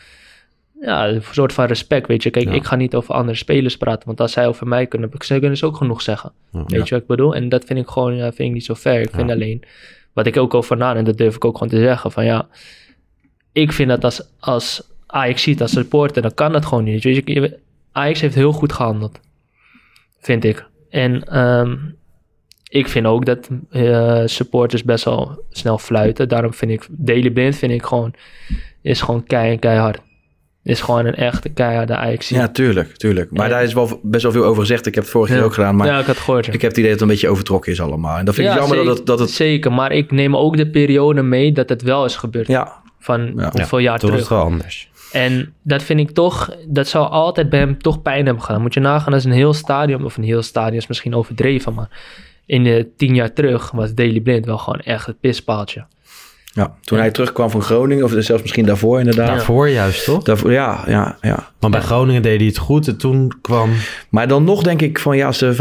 Ja, een soort van respect, weet je. Kijk, Ja. ik ga niet over andere spelers praten. Want als zij over mij kunnen, ze kunnen ze ook genoeg zeggen. Ja. Weet je wat ik bedoel? En dat vind ik gewoon ja, vind ik niet zo fair. Ik vind Ja. alleen... Wat ik ook over na, en dat durf ik ook gewoon te zeggen. Van ja, ik vind dat als, als Ajax ziet als supporter, dan kan dat gewoon niet. Weet je, je- Ajax heeft heel goed gehandeld. Vind ik. En ehm, ik vind ook dat eh, supporters best wel snel fluiten. Daarom vind ik Daily Blind vind ik gewoon, is gewoon kei en keihard. Is gewoon een echte keiharde Ajax. Ja, tuurlijk, tuurlijk. Maar Ja. daar is wel best wel veel over gezegd. Ik heb het vorig jaar Ja. ook gedaan, maar Ja, ik had gehoord, ja. ik heb het idee dat het een beetje overtrokken is allemaal. En dat vind ik Ja, jammer dat zeker, het, dat het... Zeker, maar ik neem ook de periode mee dat het wel is gebeurd. Ja. Van Ja. hoeveel jaar Toen was terug. het wel anders. En dat vind ik toch, dat zou altijd bij hem toch pijn hebben gedaan. Moet je nagaan als een heel stadion, of een heel stadion is misschien overdreven, maar in de tien jaar terug was Daily Blind wel gewoon echt het pispaaltje. Ja, toen hij terugkwam van Groningen, of zelfs misschien daarvoor inderdaad. Daarvoor juist, toch? Daarvoor, ja, ja, ja. Want bij Groningen deed hij het goed en toen kwam... Maar dan nog denk ik van ja, als er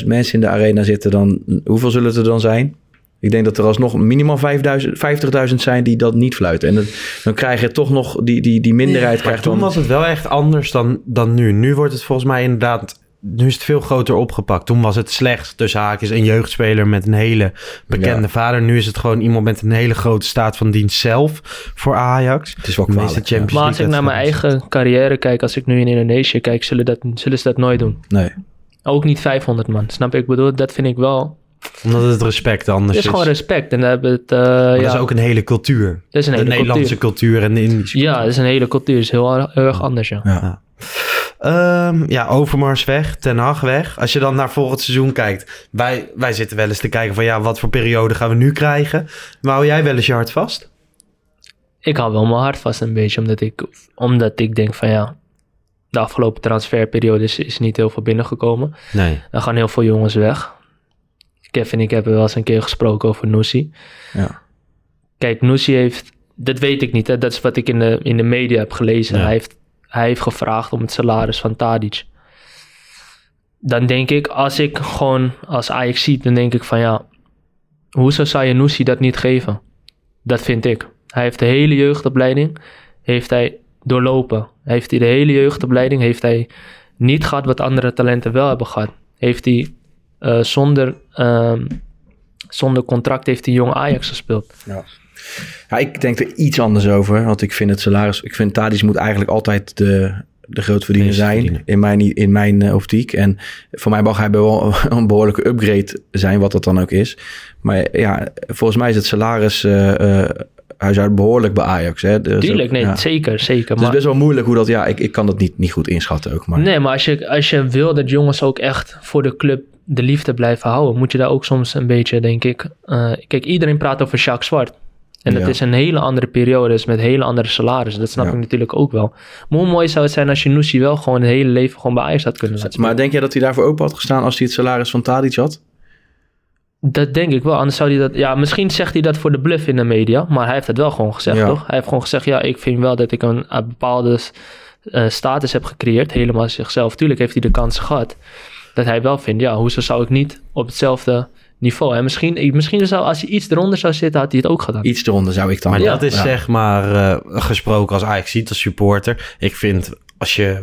55.000 mensen in de arena zitten, dan hoeveel zullen het er dan zijn? Ik denk dat er alsnog minimaal 5000 50.000 zijn die dat niet fluiten. En dat, dan krijg je toch nog die, die, die minderheid. Maar krijgt toen dan, was het wel echt anders dan, dan nu. Nu wordt het volgens mij inderdaad... Nu is het veel groter opgepakt. Toen was het slechts tussen haakjes een jeugdspeler met een hele bekende Ja. vader. Nu is het gewoon iemand met een hele grote staat van dienst zelf voor Ajax. Het is wel De kwalijk, Champions Maar als ik naar mijn eigen carrière kijk, als ik nu in Indonesië kijk, zullen, dat, zullen ze dat nooit doen. Nee. Ook niet 500 man, snap je? Ik bedoel, dat vind ik wel... Omdat het respect anders Het is. is gewoon respect. En daar hebben het... eh, Maar ja, dat is ook een hele cultuur. Dat is een de hele Nederlandse cultuur. en de Indische Ja, dat is een hele cultuur. Het is heel, heel erg anders, ja. Ja. Ehm, ja, Overmars weg, Ten Hag weg. Als je dan naar volgend seizoen kijkt. Wij, wij zitten wel eens te kijken van ja, wat voor periode gaan we nu krijgen? Maar hou jij wel eens je hart vast? Ik hou wel mijn hart vast een beetje, omdat ik, omdat ik denk van ja, de afgelopen transferperiode is, is niet heel veel binnengekomen. Nee. Er gaan heel veel jongens weg. Kevin en ik hebben wel eens een keer gesproken over Noussi. Ja. Kijk, Noussi heeft, dat weet ik niet, hè? dat is wat ik in de, in de media heb gelezen. Ja. Hij, heeft, hij heeft gevraagd om het salaris van Tadic. Dan denk ik, als ik gewoon als Ajax ziet, dan denk ik van ja, hoezo zou Noussi dat niet geven? Dat vind ik. Hij heeft de hele jeugdopleiding, heeft hij doorlopen. Heeft hij de hele jeugdopleiding, heeft hij niet gehad wat andere talenten wel hebben gehad. Heeft hij eh, zonder, ehm, zonder contract heeft hij jong Ajax gespeeld. Ja. Ja, ik denk er iets anders over. Want ik vind het salaris... Ik vind Tadic moet eigenlijk altijd de, de grootverdiener zijn. In mijn, in mijn eh, optiek. En voor mij mag hij wel een behoorlijke upgrade zijn. Wat dat dan ook is. Maar ja, volgens mij is het salaris... hij is uit behoorlijk bij Ajax. Hè. Is Tuurlijk, nee, ja. zeker, zeker. Het is best wel moeilijk hoe dat... Ja, ik, ik kan dat niet, niet goed inschatten ook. Maar Nee, maar als je, als je wil dat jongens ook echt voor de club de liefde blijven houden, moet je daar ook soms een beetje, denk ik. kijk, iedereen praat over Jacques Zwart. En dat Ja. is een hele andere periode, dus met hele andere salarissen. Dat snap Ja. ik natuurlijk ook wel. Maar hoe mooi zou het zijn als je Noussi wel gewoon het hele leven gewoon bij Ajax had kunnen laten? Maar denk jij dat hij daarvoor open had gestaan als hij het salaris van Tadic had? Dat denk ik wel. Anders zou hij dat. Ja, misschien zegt hij dat voor de bluff in de media. Maar hij heeft het wel gewoon gezegd, Ja. toch? Hij heeft gewoon gezegd: ja, ik vind wel dat ik een, een bepaalde eh, status heb gecreëerd. Helemaal zichzelf. Tuurlijk heeft hij de kans gehad. Dat hij wel vindt: ja, hoezo zou ik niet op hetzelfde niveau. En misschien, misschien zou, als hij iets eronder zou zitten, had hij het ook gedaan. Iets eronder zou ik dan... Maar ja, dat is ja. zeg maar eh, gesproken als Ajax ziet als supporter. Ik vind als je,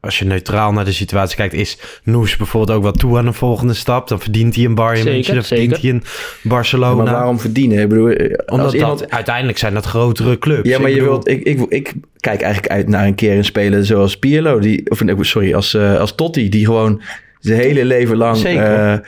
als je neutraal naar de situatie kijkt, is Noes bijvoorbeeld ook wel toe aan een volgende stap. Dan verdient hij een Bayern Zeker, München, dan verdient zeker. hij een Barcelona. Maar waarom verdienen? Ik bedoel, eh, Omdat als iemand... dat, uiteindelijk zijn dat grotere clubs. Ja, maar Ik je wilt, ik, ik, ik kijk eigenlijk uit naar een keer een speler zoals Pirlo, die, of nee, sorry, als, eh, als Totti, die gewoon zijn hele leven lang. Zeker. eh,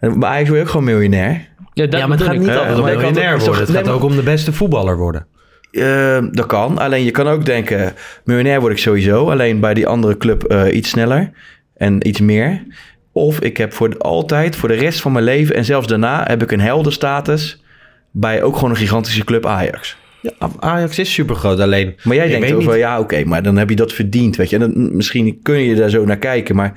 en maar eigenlijk wil je ook gewoon miljonair. Ja, dat ja, maar het gaat ik. niet Eh, altijd om je kan miljonair worden. Het gaat ook om de beste voetballer worden. Eh, dat kan. Alleen je kan ook denken, miljonair word ik sowieso. Alleen bij die andere club eh, iets sneller en iets meer. Of ik heb voor de- altijd, voor de rest van mijn leven en zelfs daarna, heb ik een heldenstatus bij ook gewoon een gigantische club Ajax. Ja, Ajax is super groot, alleen... Maar jij Ik denkt over, niet. ja oké, maar dan heb je dat verdiend, weet je. En dan, misschien kun je daar zo naar kijken, maar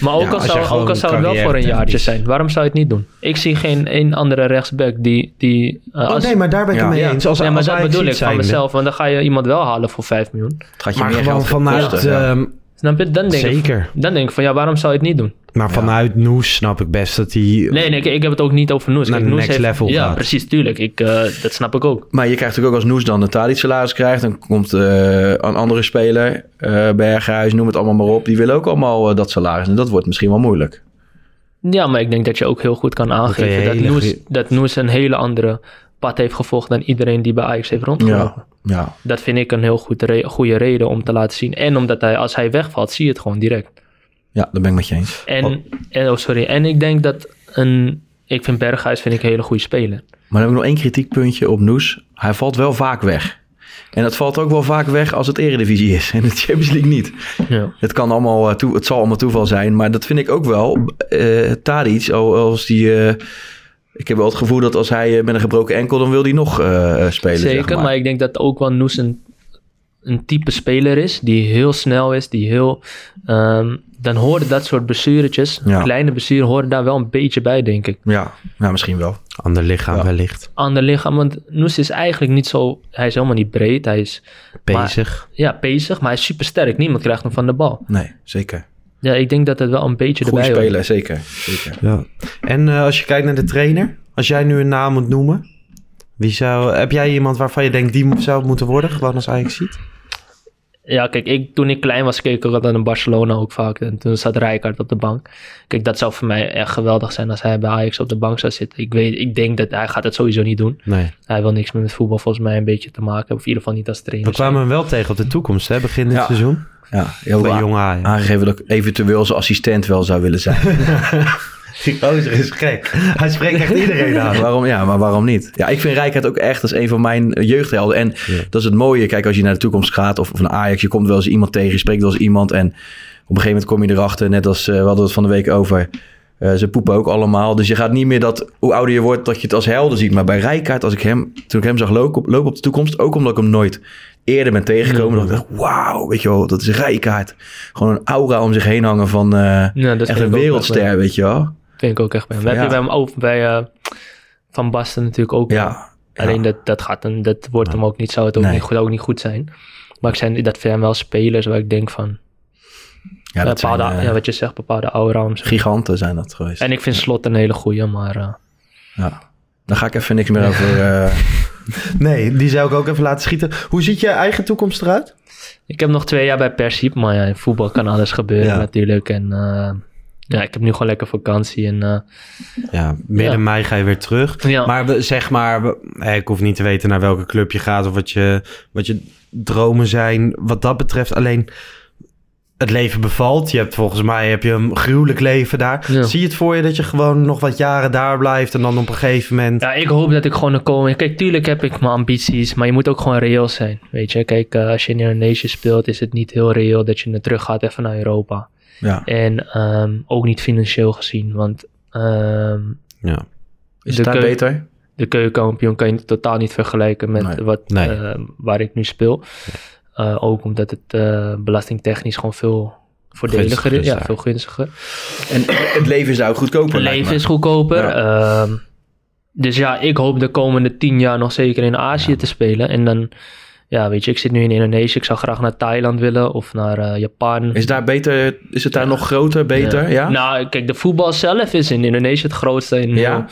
Maar ook Ja, al als zou, ook al zou het wel voor een jaartje zijn, waarom zou je het niet doen? Ik zie geen één andere rechtsback die. die eh, Oh als- nee, maar daar ben ik Ja. het mee ja, eens. Als, ja, maar als dat bedoel ik van mezelf, want dan ga je iemand wel halen voor 5 miljoen. het gaat je Maar meer gewoon geld vanuit... kosten, ja. ehm, Snap je? Dan denk, Zeker. Ik, dan denk ik van ja, waarom zou je het niet doen? maar vanuit Noes snap ik best dat hij... Nee, nee, ik, ik heb het ook niet over Noes. Naar Kijk, Noes next heeft- level Ja, gaat. precies, tuurlijk. Ik, eh, dat snap ik ook. Maar je krijgt natuurlijk ook als Noes dan een Tadic salaris krijgt. Dan komt eh, een andere speler, eh Berghuis, noem het allemaal maar op. Die willen ook allemaal dat salaris. En dat wordt misschien wel moeilijk. Ja, maar ik denk dat je ook heel goed kan aangeven dat, Noes, goeie- dat Noes een hele andere pad heeft gevolgd dan iedereen die bij Ajax heeft rondgelopen. Ja. Dat vind ik een heel goed re- goede reden om te laten zien. En omdat hij, als hij wegvalt, zie je het gewoon direct. ja, dat ben ik met je eens. En, en, oh, sorry. en ik denk dat een... Ik vind Berghuis vind ik een hele goede speler. Maar dan heb ik nog één kritiekpuntje op Noes. Hij valt wel vaak weg. En dat valt ook wel vaak weg als het eredivisie is en de Champions League niet. Ja. Het, kan allemaal, eh, toe, het zal allemaal toeval zijn, maar dat vind ik ook wel. eh Tadic, al- als die... eh, ik heb wel het gevoel dat als hij eh, met een gebroken enkel, dan wil hij nog eh, spelen. Zeker, zeg maar. ik denk dat ook wel Noes een, een type speler is die heel snel is, die heel... ehm, dan horen dat soort blessuretjes, Ja. kleine blessuren, horen daar wel een beetje bij, denk ik. Ja, nou, misschien wel. Ander lichaam wellicht. Ander lichaam, want Noes is eigenlijk niet zo... Hij is helemaal niet breed, hij is... Bezig. maar- ja, bezig, maar hij is super sterk. Niemand krijgt hem van de bal. Nee, zeker. Ja, ik denk dat het wel een beetje Goede erbij hoort. speler, zeker. zeker. Ja. En eh, als je kijkt naar de trainer, als jij nu een naam moet noemen, wie zou, heb jij iemand waarvan je denkt die moet- zou moeten worden, gewoon als Ajax ziet? Ja, kijk, ik, toen ik klein was, keek ik ook altijd naar Barcelona ook vaak. En toen zat Rijkaard op de bank. Kijk, dat zou voor mij echt geweldig zijn als hij bij Ajax op de bank zou zitten. Ik, weet, ik denk dat hij gaat het sowieso niet doen. Nee. Hij wil niks meer met voetbal volgens mij een beetje te maken hebben. Of in ieder geval niet als trainer. We kwamen hem wel tegen op de toekomst, hè, begin dit Ja. seizoen. Ja, heel Bij jonge Ajax. aangegeven dat ik eventueel zijn assistent wel zou willen zijn. Die gozer is gek. Hij spreekt echt iedereen aan. waarom, ja, maar waarom niet? Ja, ik vind Rijkaard ook echt als een van mijn jeugdhelden. En dat is het mooie. Kijk, als je naar de toekomst gaat of, of naar Ajax, je komt wel eens iemand tegen, je spreekt wel eens iemand. En op een gegeven moment kom je erachter, net als eh, we hadden het van de week over. eh, ze poepen ook allemaal. Dus je gaat niet meer dat, hoe ouder je wordt, dat je het als helden ziet. Maar bij Rijkaard, als ik hem, toen ik hem zag lopen op, lopen op de toekomst, ook omdat ik hem nooit eerder ben tegengekomen, dacht ik, echt, wauw, weet je wel, dat is Rijkaard. Gewoon een aura om zich heen hangen van eh, Ja, dat echt een wereldster, weet je wel. Vind ik ook echt bij hem. We Ja. hebben bij hem ook bij eh, Van Basten natuurlijk ook. Ja, Alleen dat, dat, gaat hem, dat wordt hem ook niet, zou het ook, Nee. niet, goed, ook niet goed zijn. Maar ik zijn, dat vind hem wel spelers waar ik denk van... Ja, dat zijn, bepaalde, eh, ja, wat je zegt, bepaalde zich. giganten zijn dat geweest. En ik vind Slot een hele goeie, maar... eh, Ja. Daar ga ik even niks meer over. eh, Nee, die zou ik ook even laten schieten. Hoe ziet je eigen toekomst eruit? Ik heb nog twee jaar bij Persip, maar ja, in voetbal kan alles gebeuren Ja. natuurlijk. En eh, ja, ik heb nu gewoon lekker vakantie. En, eh, Ja, midden Ja. mei ga je weer terug. Ja. Maar zeg maar, eh, ik hoef niet te weten naar welke club je gaat of wat je, wat je dromen zijn. Wat dat betreft alleen het leven bevalt. Je hebt volgens mij heb je een gruwelijk leven daar. Ja. Zie je het voor je dat je gewoon nog wat jaren daar blijft en dan op een gegeven moment... ja, ik hoop dat ik gewoon een komen. Kijk, tuurlijk heb ik mijn ambities, maar je moet ook gewoon reëel zijn. Weet je, kijk, eh, als je in Indonesië speelt, is het niet heel reëel dat je er terug gaat even naar Europa. ja. En ehm, ook niet financieel gezien, want ehm, Ja. Is het daar beter? de keukenkampioen kan je totaal niet vergelijken met Nee. wat, Nee. eh, waar ik nu speel. Eh, ook omdat het eh, belastingtechnisch gewoon veel voordeliger is. Ja, veel gunstiger. En het leven is ook goedkoper. Het leven is goedkoper. Ja. Ehm, dus ja, ik hoop de komende tien jaar nog zeker in Azië te spelen. En dan, ja, weet je, ik zit nu in Indonesië. Ik zou graag naar Thailand willen of naar eh, Japan. Is, daar beter, is het daar nog groter, beter? Ja. Nou, kijk, de voetbal zelf is in Indonesië het grootste. In Ja. heel-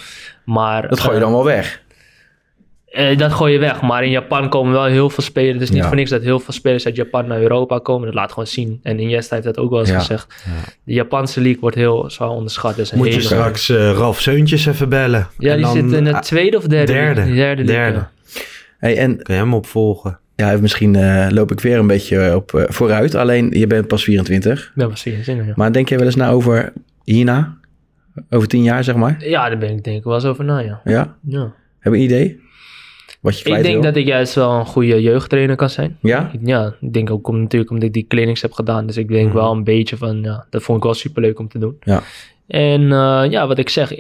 maar, dat gooi je dan wel weg. Eh, dat gooi je weg. Maar in Japan komen wel heel veel spelers. Het is niet Ja. voor niks dat heel veel spelers uit Japan naar Europa komen. Dat laat gewoon zien. En Iniesta heeft dat ook wel eens Ja. gezegd. De Japanse league wordt heel zwaar onderschat. Dus een Moet je straks eh, Ralf Seuntjes even bellen. Ja, En die dan- zit in ah, het tweede of derde? derde. Derde. Hey, en Kun je hem opvolgen? ja, misschien eh, loop ik weer een beetje op, vooruit. Alleen, je bent pas 24. Dat was geen zin in, ja. Maar denk jij wel eens na over hierna? Over tien jaar, zeg maar? Ja, daar ben ik denk ik wel eens over na, ja. Ja? ja. Heb je een idee? Wat je Ik denk wil? dat ik juist wel een goede jeugdtrainer kan zijn. Ja? Ik- Ja, ik denk ook om, natuurlijk omdat ik die clinics heb gedaan. Dus ik denk Mhm. wel een beetje van, ja, dat vond ik wel superleuk om te doen. Ja. En eh, ja, wat ik zeg,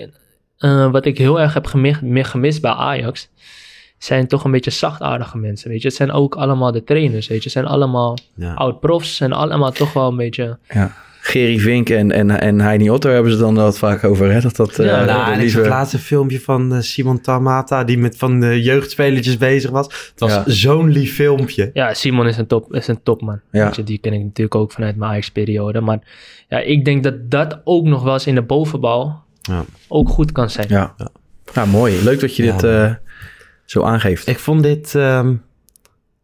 eh, wat ik heel erg heb gemist, gemist bij Ajax, zijn toch een beetje zachtaardige mensen, weet je. Het zijn ook allemaal de trainers, weet je. Het zijn allemaal Ja. oud-profs, zijn allemaal toch wel een beetje... ja. Gerry Vink en, en, en Heini Otto hebben ze dan wat vaak over. Hè? Dat dat, eh, Ja, de Nou, en lieve- zag laatst een filmpje van eh, Simon Tamata... die met van de jeugdspelertjes bezig was. Het was Ja. zo'n lief filmpje. Ja, Simon is een, top, is een topman. Ja. Je, die ken ik natuurlijk ook vanuit mijn Ajax-periode. Maar ja, ik denk dat dat ook nog wel eens in de bovenbouw Ja. ook goed kan zijn. Ja. Nou, mooi. Leuk dat je Ja. dit eh, zo aangeeft. Ik vond dit, ehm,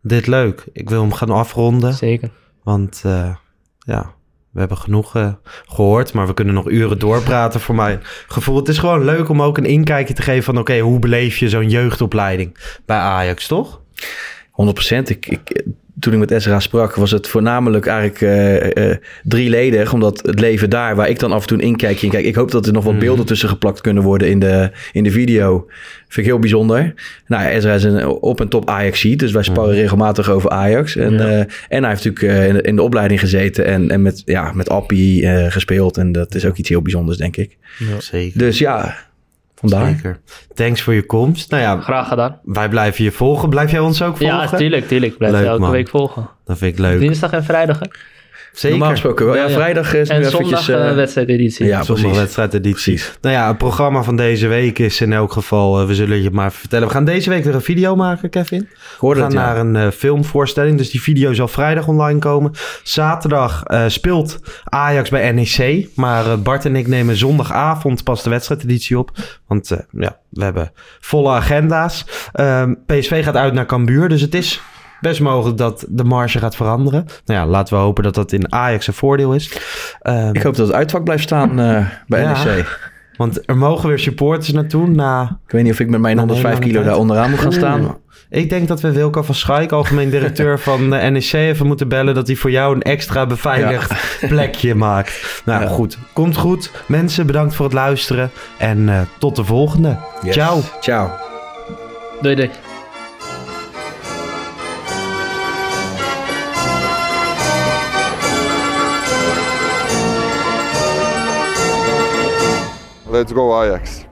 dit leuk. Ik wil hem gaan afronden. Zeker. Want eh, ja, we hebben genoeg eh, gehoord, maar we kunnen nog uren doorpraten voor mijn gevoel. Het is gewoon leuk om ook een inkijkje te geven van... oké, hoe beleef je zo'n jeugdopleiding bij Ajax, toch? 100 Ik, ik, toen ik met Ezra sprak, was het voornamelijk eigenlijk eh, eh, drieledig. Omdat het leven daar, waar ik dan af en toe een inkijkje in kijk. Ik hoop dat er nog wat Mhm. beelden tussen geplakt kunnen worden in de, in de video. Vind ik heel bijzonder. Nou, Ezra is een op- en top ajax dus wij sparren regelmatig over Ajax. En, Mhm. Ja. eh, en hij heeft natuurlijk in, de- in de opleiding gezeten en, en met, ja, met Appie gespeeld. En dat is ook iets heel bijzonders, denk ik. Zeker. Dus ja, vandaar. Zeker. Thanks voor je komst. Nou ja, Graag gedaan. wij blijven je volgen. Blijf jij ons ook volgen? Ja, tuurlijk, tuurlijk. Blijf Leuk, je elke man. week volgen. Dat vind ik leuk. Dinsdag en vrijdag, hè? Zeker. Normaal gesproken wel. Ja, Ja, ja. vrijdag is En nu zondag eventjes... eh, eh, wedstrijdeditie. ja, Zondag precies. wedstrijdeditie. Precies. Nou ja, het programma van deze week is in elk geval, eh, we zullen je het maar vertellen. We gaan deze week weer een video maken, Kevin. Ik hoorde We gaan het, ja. naar een eh, filmvoorstelling, dus die video zal vrijdag online komen. Zaterdag eh, speelt Ajax bij NEC, maar Bart en ik nemen zondagavond pas de wedstrijdeditie op. Want eh, ja, we hebben volle agenda's. Ehm, PSV gaat uit naar Cambuur, dus het is best mogelijk dat de marge gaat veranderen. Nou ja, laten we hopen dat dat in Ajax een voordeel is. Ehm, Ik hoop dat het uitvak blijft staan eh, bij Ja. NEC. want er mogen weer supporters naartoe na Ik weet niet of ik met mijn Nou, 105 nee, kilo daar onderaan moet gaan staan. Ik denk dat we Wilco van Schaik, algemeen directeur van de NEC, even moeten bellen dat hij voor jou een extra beveiligd plekje maakt. Nou Ja. goed, komt goed. Mensen, bedankt voor het luisteren en eh, tot de volgende. Yes. Ciao. Ciao. Doei, doei. Let's go Ajax.